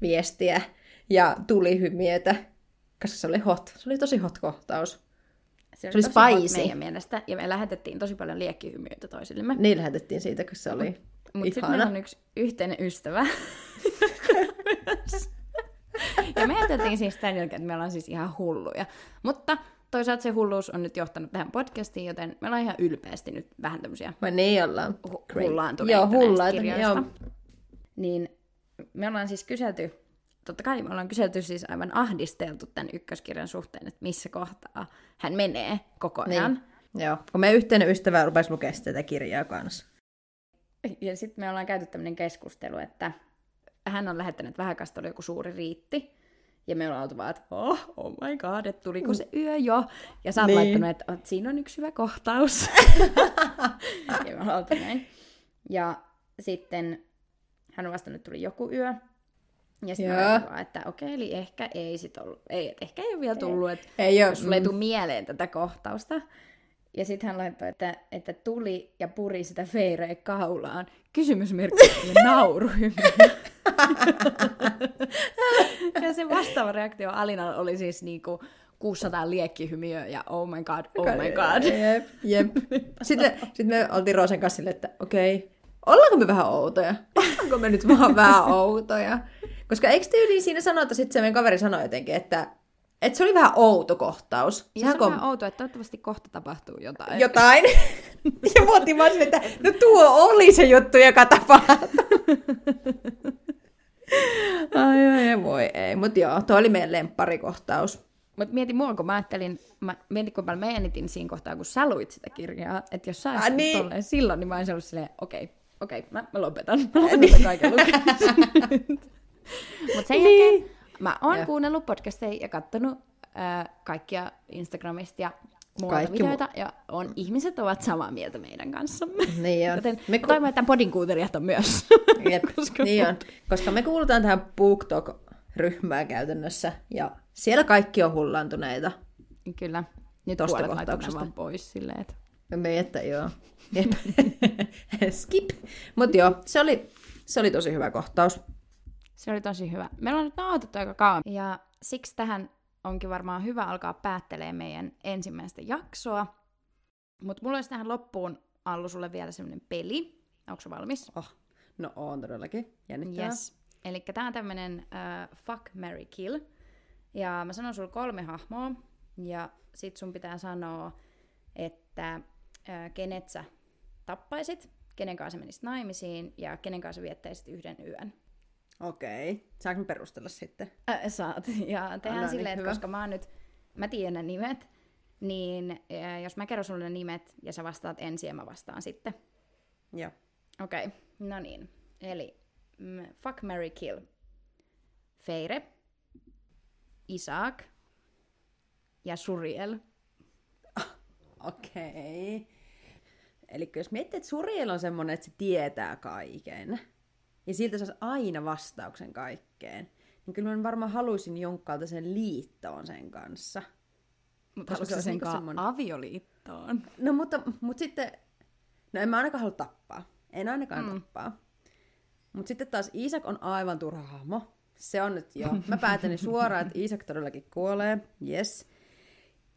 viestiä ja tuli hymietä, koska se oli hot, se oli tosi hot kohtaus. se oli tosi hot spicy. meidän mielestä. Ja me lähetettiin tosi paljon liekkihymyitä toisillemme. Niin lähetettiin siitä, kun se oli Mutta sitten meillä on yksi yhteinen ystävä. ja me ajateltiin siis tämän jälkeen, että me ollaan siis ihan hulluja. Mutta toisaalta se hulluus on nyt johtanut tähän podcastiin, joten me ollaan ihan ylpeästi nyt vähän tämmöisiä Vai niin ollaan. hu- hullaantuneita Joo, hullaita, joo. Niin me ollaan siis kyselty, totta kai me ollaan kyselty siis aivan ahdisteltu tämän ykköskirjan suhteen, että missä kohtaa hän menee koko ajan. Niin. Joo, kun meidän yhteinen ystävä rupesi lukemaan tätä kirjaa kanssa. Ja sitten me ollaan käyty tämmöinen keskustelu, että hän on lähettänyt, että vähän sitten oli joku suuri riitti. Ja me ollaan oltu vaan, että oh, oh my god, että tuliko se yö jo? Ja sä oot Niin. laittanut, että "Ot, siinä on yksi hyvä kohtaus. ja me ollaan oltu näin. Ja sitten hän on vastannut, että tuli joku yö. Ja sitten vaan, että okei, eli ehkä ei sit ollut, ei, että ehkä ei ole vielä tullut, että Ei jos sulle ei mm. tule mieleen tätä kohtausta. Ja sitten hän laittoi, että, että tuli ja puri sitä feireä kaulaan. Kysymysmerkki nauruhymy. ja se vastaava reaktio Alinalla oli siis niinku 600 liekkihymiöä ja oh my god, oh my god. Jep, jep. Sitten, me, sitten me oltiin Roosen kanssa silleen, että okei, ollaanko me vähän outoja? Ollaanko me nyt vaan vähän outoja? Koska eikö tyyliin siinä sanota, sitten se meidän kaveri sanoi jotenkin, että, että se oli vähän outo kohtaus. Ja se on kom- vähän outoa, että toivottavasti kohta tapahtuu jotain. jotain. ja mä otin vaan että no tuo oli se juttu, joka tapahtui. ai, ai, voi ei. Mutta joo, tuo oli meidän lempparikohtaus. Mutta mieti mua, kun mä ajattelin, mä mietin, kun mä äänitin siinä kohtaa, kun sä luit sitä kirjaa, että jos sä olisit Ah, niin. niin. tolleen silloin, niin mä olisin ollut silleen, okei, okei, okay, mä, mä lopetan. Mä lopetan kaiken Mutta sen niin. jälkeen mä oon ja. kuunnellut podcasteja ja katsonut äh, kaikkia Instagramista ja Kaikki videoita, mu- ja on, ihmiset ovat samaa mieltä meidän kanssamme. Niin on. Joten me ku- toivon, että podin kuuntelijat on myös. Jep, koska, niin on. koska me kuulutaan tähän BookTok-ryhmään käytännössä, ja siellä kaikki on hullantuneita. Kyllä. Nyt Tosta puolet vaan pois silleen, että... Me että joo. Skip. Mutta joo, se oli, se oli tosi hyvä kohtaus. Se oli tosi hyvä. Meillä on nyt nauhoitettu aika kauan. Ja siksi tähän onkin varmaan hyvä alkaa päättelemään meidän ensimmäistä jaksoa. Mutta mulla olisi tähän loppuun Allu sulle vielä semmoinen peli. Onko se valmis? Oh, no on todellakin. Jännittävää. Yes. Eli tämä on tämmöinen uh, Fuck, Mary Kill. Ja mä sanon sulle kolme hahmoa. Ja sit sun pitää sanoa, että uh, kenet sä tappaisit, kenen kanssa menisit naimisiin ja kenen kanssa viettäisit yhden yön. Okei. Saanko perustella sitten? Äh, saat. Ja tehdään no, silleen, että koska mä oon nyt, mä tiedän ne nimet, niin äh, jos mä kerron sulle ne nimet ja sä vastaat ensin ja mä vastaan sitten. Joo. Okei, okay. no niin. Eli mm, Fuck, Mary Kill. Feire, Isaac ja Suriel. Okei. Okay. Eli jos miettii, että Suriel on semmoinen, että se tietää kaiken, ja siltä saisi aina vastauksen kaikkeen, niin kyllä mä varmaan haluaisin jonkkaalta sen liittoon sen kanssa. Mutta haluaisi se sen niinku semmoinen... avioliittoon? No mutta, mutta sitten, no en mä ainakaan halua tappaa. En ainakaan mm. tappaa. Mutta sitten taas Isak on aivan turha hahmo. Se on nyt jo. Mä päätän suoraan, että Isak todellakin kuolee. Yes.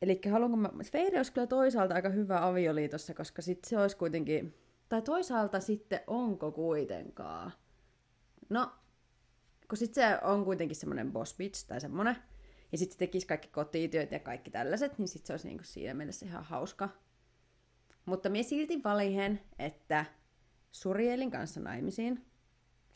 Eli haluanko mä... Feire olisi kyllä toisaalta aika hyvä avioliitossa, koska sitten se olisi kuitenkin... Tai toisaalta sitten onko kuitenkaan No, kun sit se on kuitenkin semmoinen boss bitch tai semmoinen, ja sitten se tekisi kaikki kotityöt ja kaikki tällaiset, niin sitten se olisi niinku siinä mielessä ihan hauska. Mutta minä silti valihen, että Surielin kanssa naimisiin,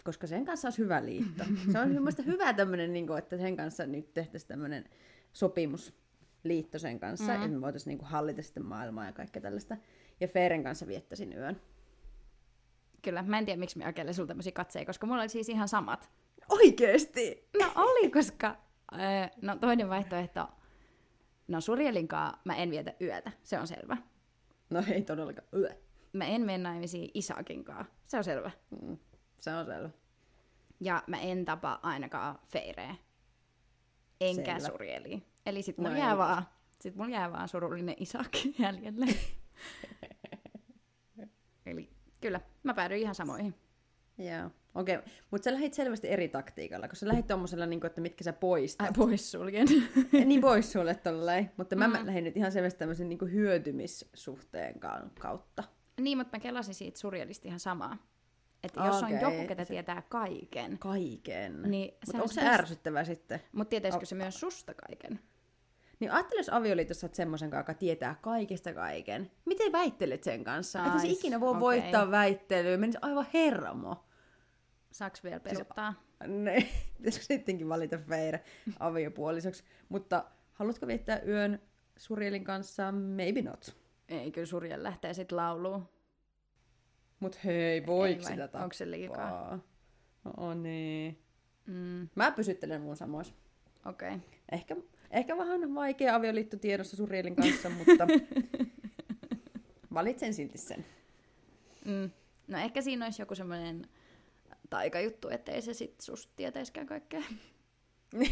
koska sen kanssa olisi hyvä liitto. Se on mielestäni hyvä tämmöinen, niin että sen kanssa nyt tehtäisiin tämmöinen sopimusliitto sen kanssa, mm. että me voitaisiin niin hallita sitten maailmaa ja kaikkea tällaista. Ja Feren kanssa viettäisin yön. Kyllä, mä en tiedä miksi mä jakelen sulla tämmöisiä katseja, koska mulla oli siis ihan samat. Oikeesti? No oli, koska öö, no toinen vaihtoehto, no Surielinkaan mä en vietä yötä, se on selvä. No ei todellakaan yö. Mä en mene naimisiin Isakinkaan, se on selvä. Mm, se on selvä. Ja mä en tapa ainakaan Feireä. Enkä selvä. Surieliin. Eli sit mulla, no jää vaan, sit mulla jää vaan surullinen Isak jäljelle. Kyllä, mä päädyin ihan samoihin. Joo, okei. Okay. Mutta sä lähit selvästi eri taktiikalla, koska sä lähit tommosella, niin että mitkä sä poistat. Ai, poissuljen. niin poissuljet tolleen. Mutta mä, mm. mä lähdin nyt ihan selvästi tämmöisen niin hyötymissuhteen kautta. Niin, mutta mä kelasin siitä surjallista ihan samaa. Että jos okay. on joku, ketä tietää kaiken. Kaiken. Niin mutta onko se ärsyttävää sitten? Mutta tietäisikö se myös susta kaiken? Niin ajattele, jos avioliitossa olet semmoisen kanssa, joka tietää kaikista kaiken. Miten väittelet sen kanssa? Että se ikinä voi okay. voittaa väittelyä. Menisi aivan hermo. Saaks vielä peruttaa? Ne, pitäisikö sittenkin valita Feire aviopuolisoksi. Mutta haluatko viettää yön Surielin kanssa? Maybe not. Ei, kyllä Suriel lähtee sitten lauluun. Mut hei, voiko sitä tappaa? Onko se liikaa? No niin. Mm. Mä pysyttelen mun samoissa. Okei. Okay. Ehkä Ehkä vähän vaikea avioliitto tiedossa Surielin kanssa, mutta valitsen silti sen. Mm. No ehkä siinä olisi joku semmoinen taikajuttu, ettei se sit susta tietäiskään kaikkea.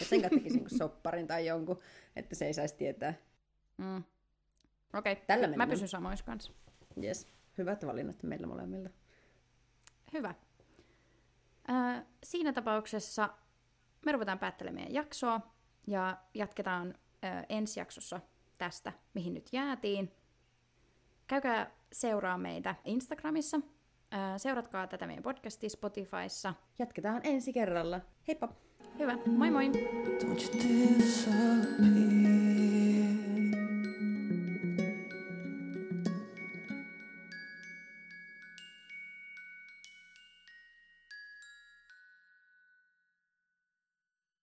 ja sen tekisin sopparin tai jonkun, että se ei saisi tietää. Mm. Okei, okay. Tällä mä pysyn samoissa kanssa. Yes. Hyvät valinnat meillä molemmilta. Hyvä. Äh, siinä tapauksessa me ruvetaan päättelemään jaksoa. Ja jatketaan ö, ensi jaksossa tästä, mihin nyt jäätiin. Käykää seuraa meitä Instagramissa. Ö, seuratkaa tätä meidän podcastia Spotifyssa. Jatketaan ensi kerralla. Heippa! Hyvä, moi moi! Don't you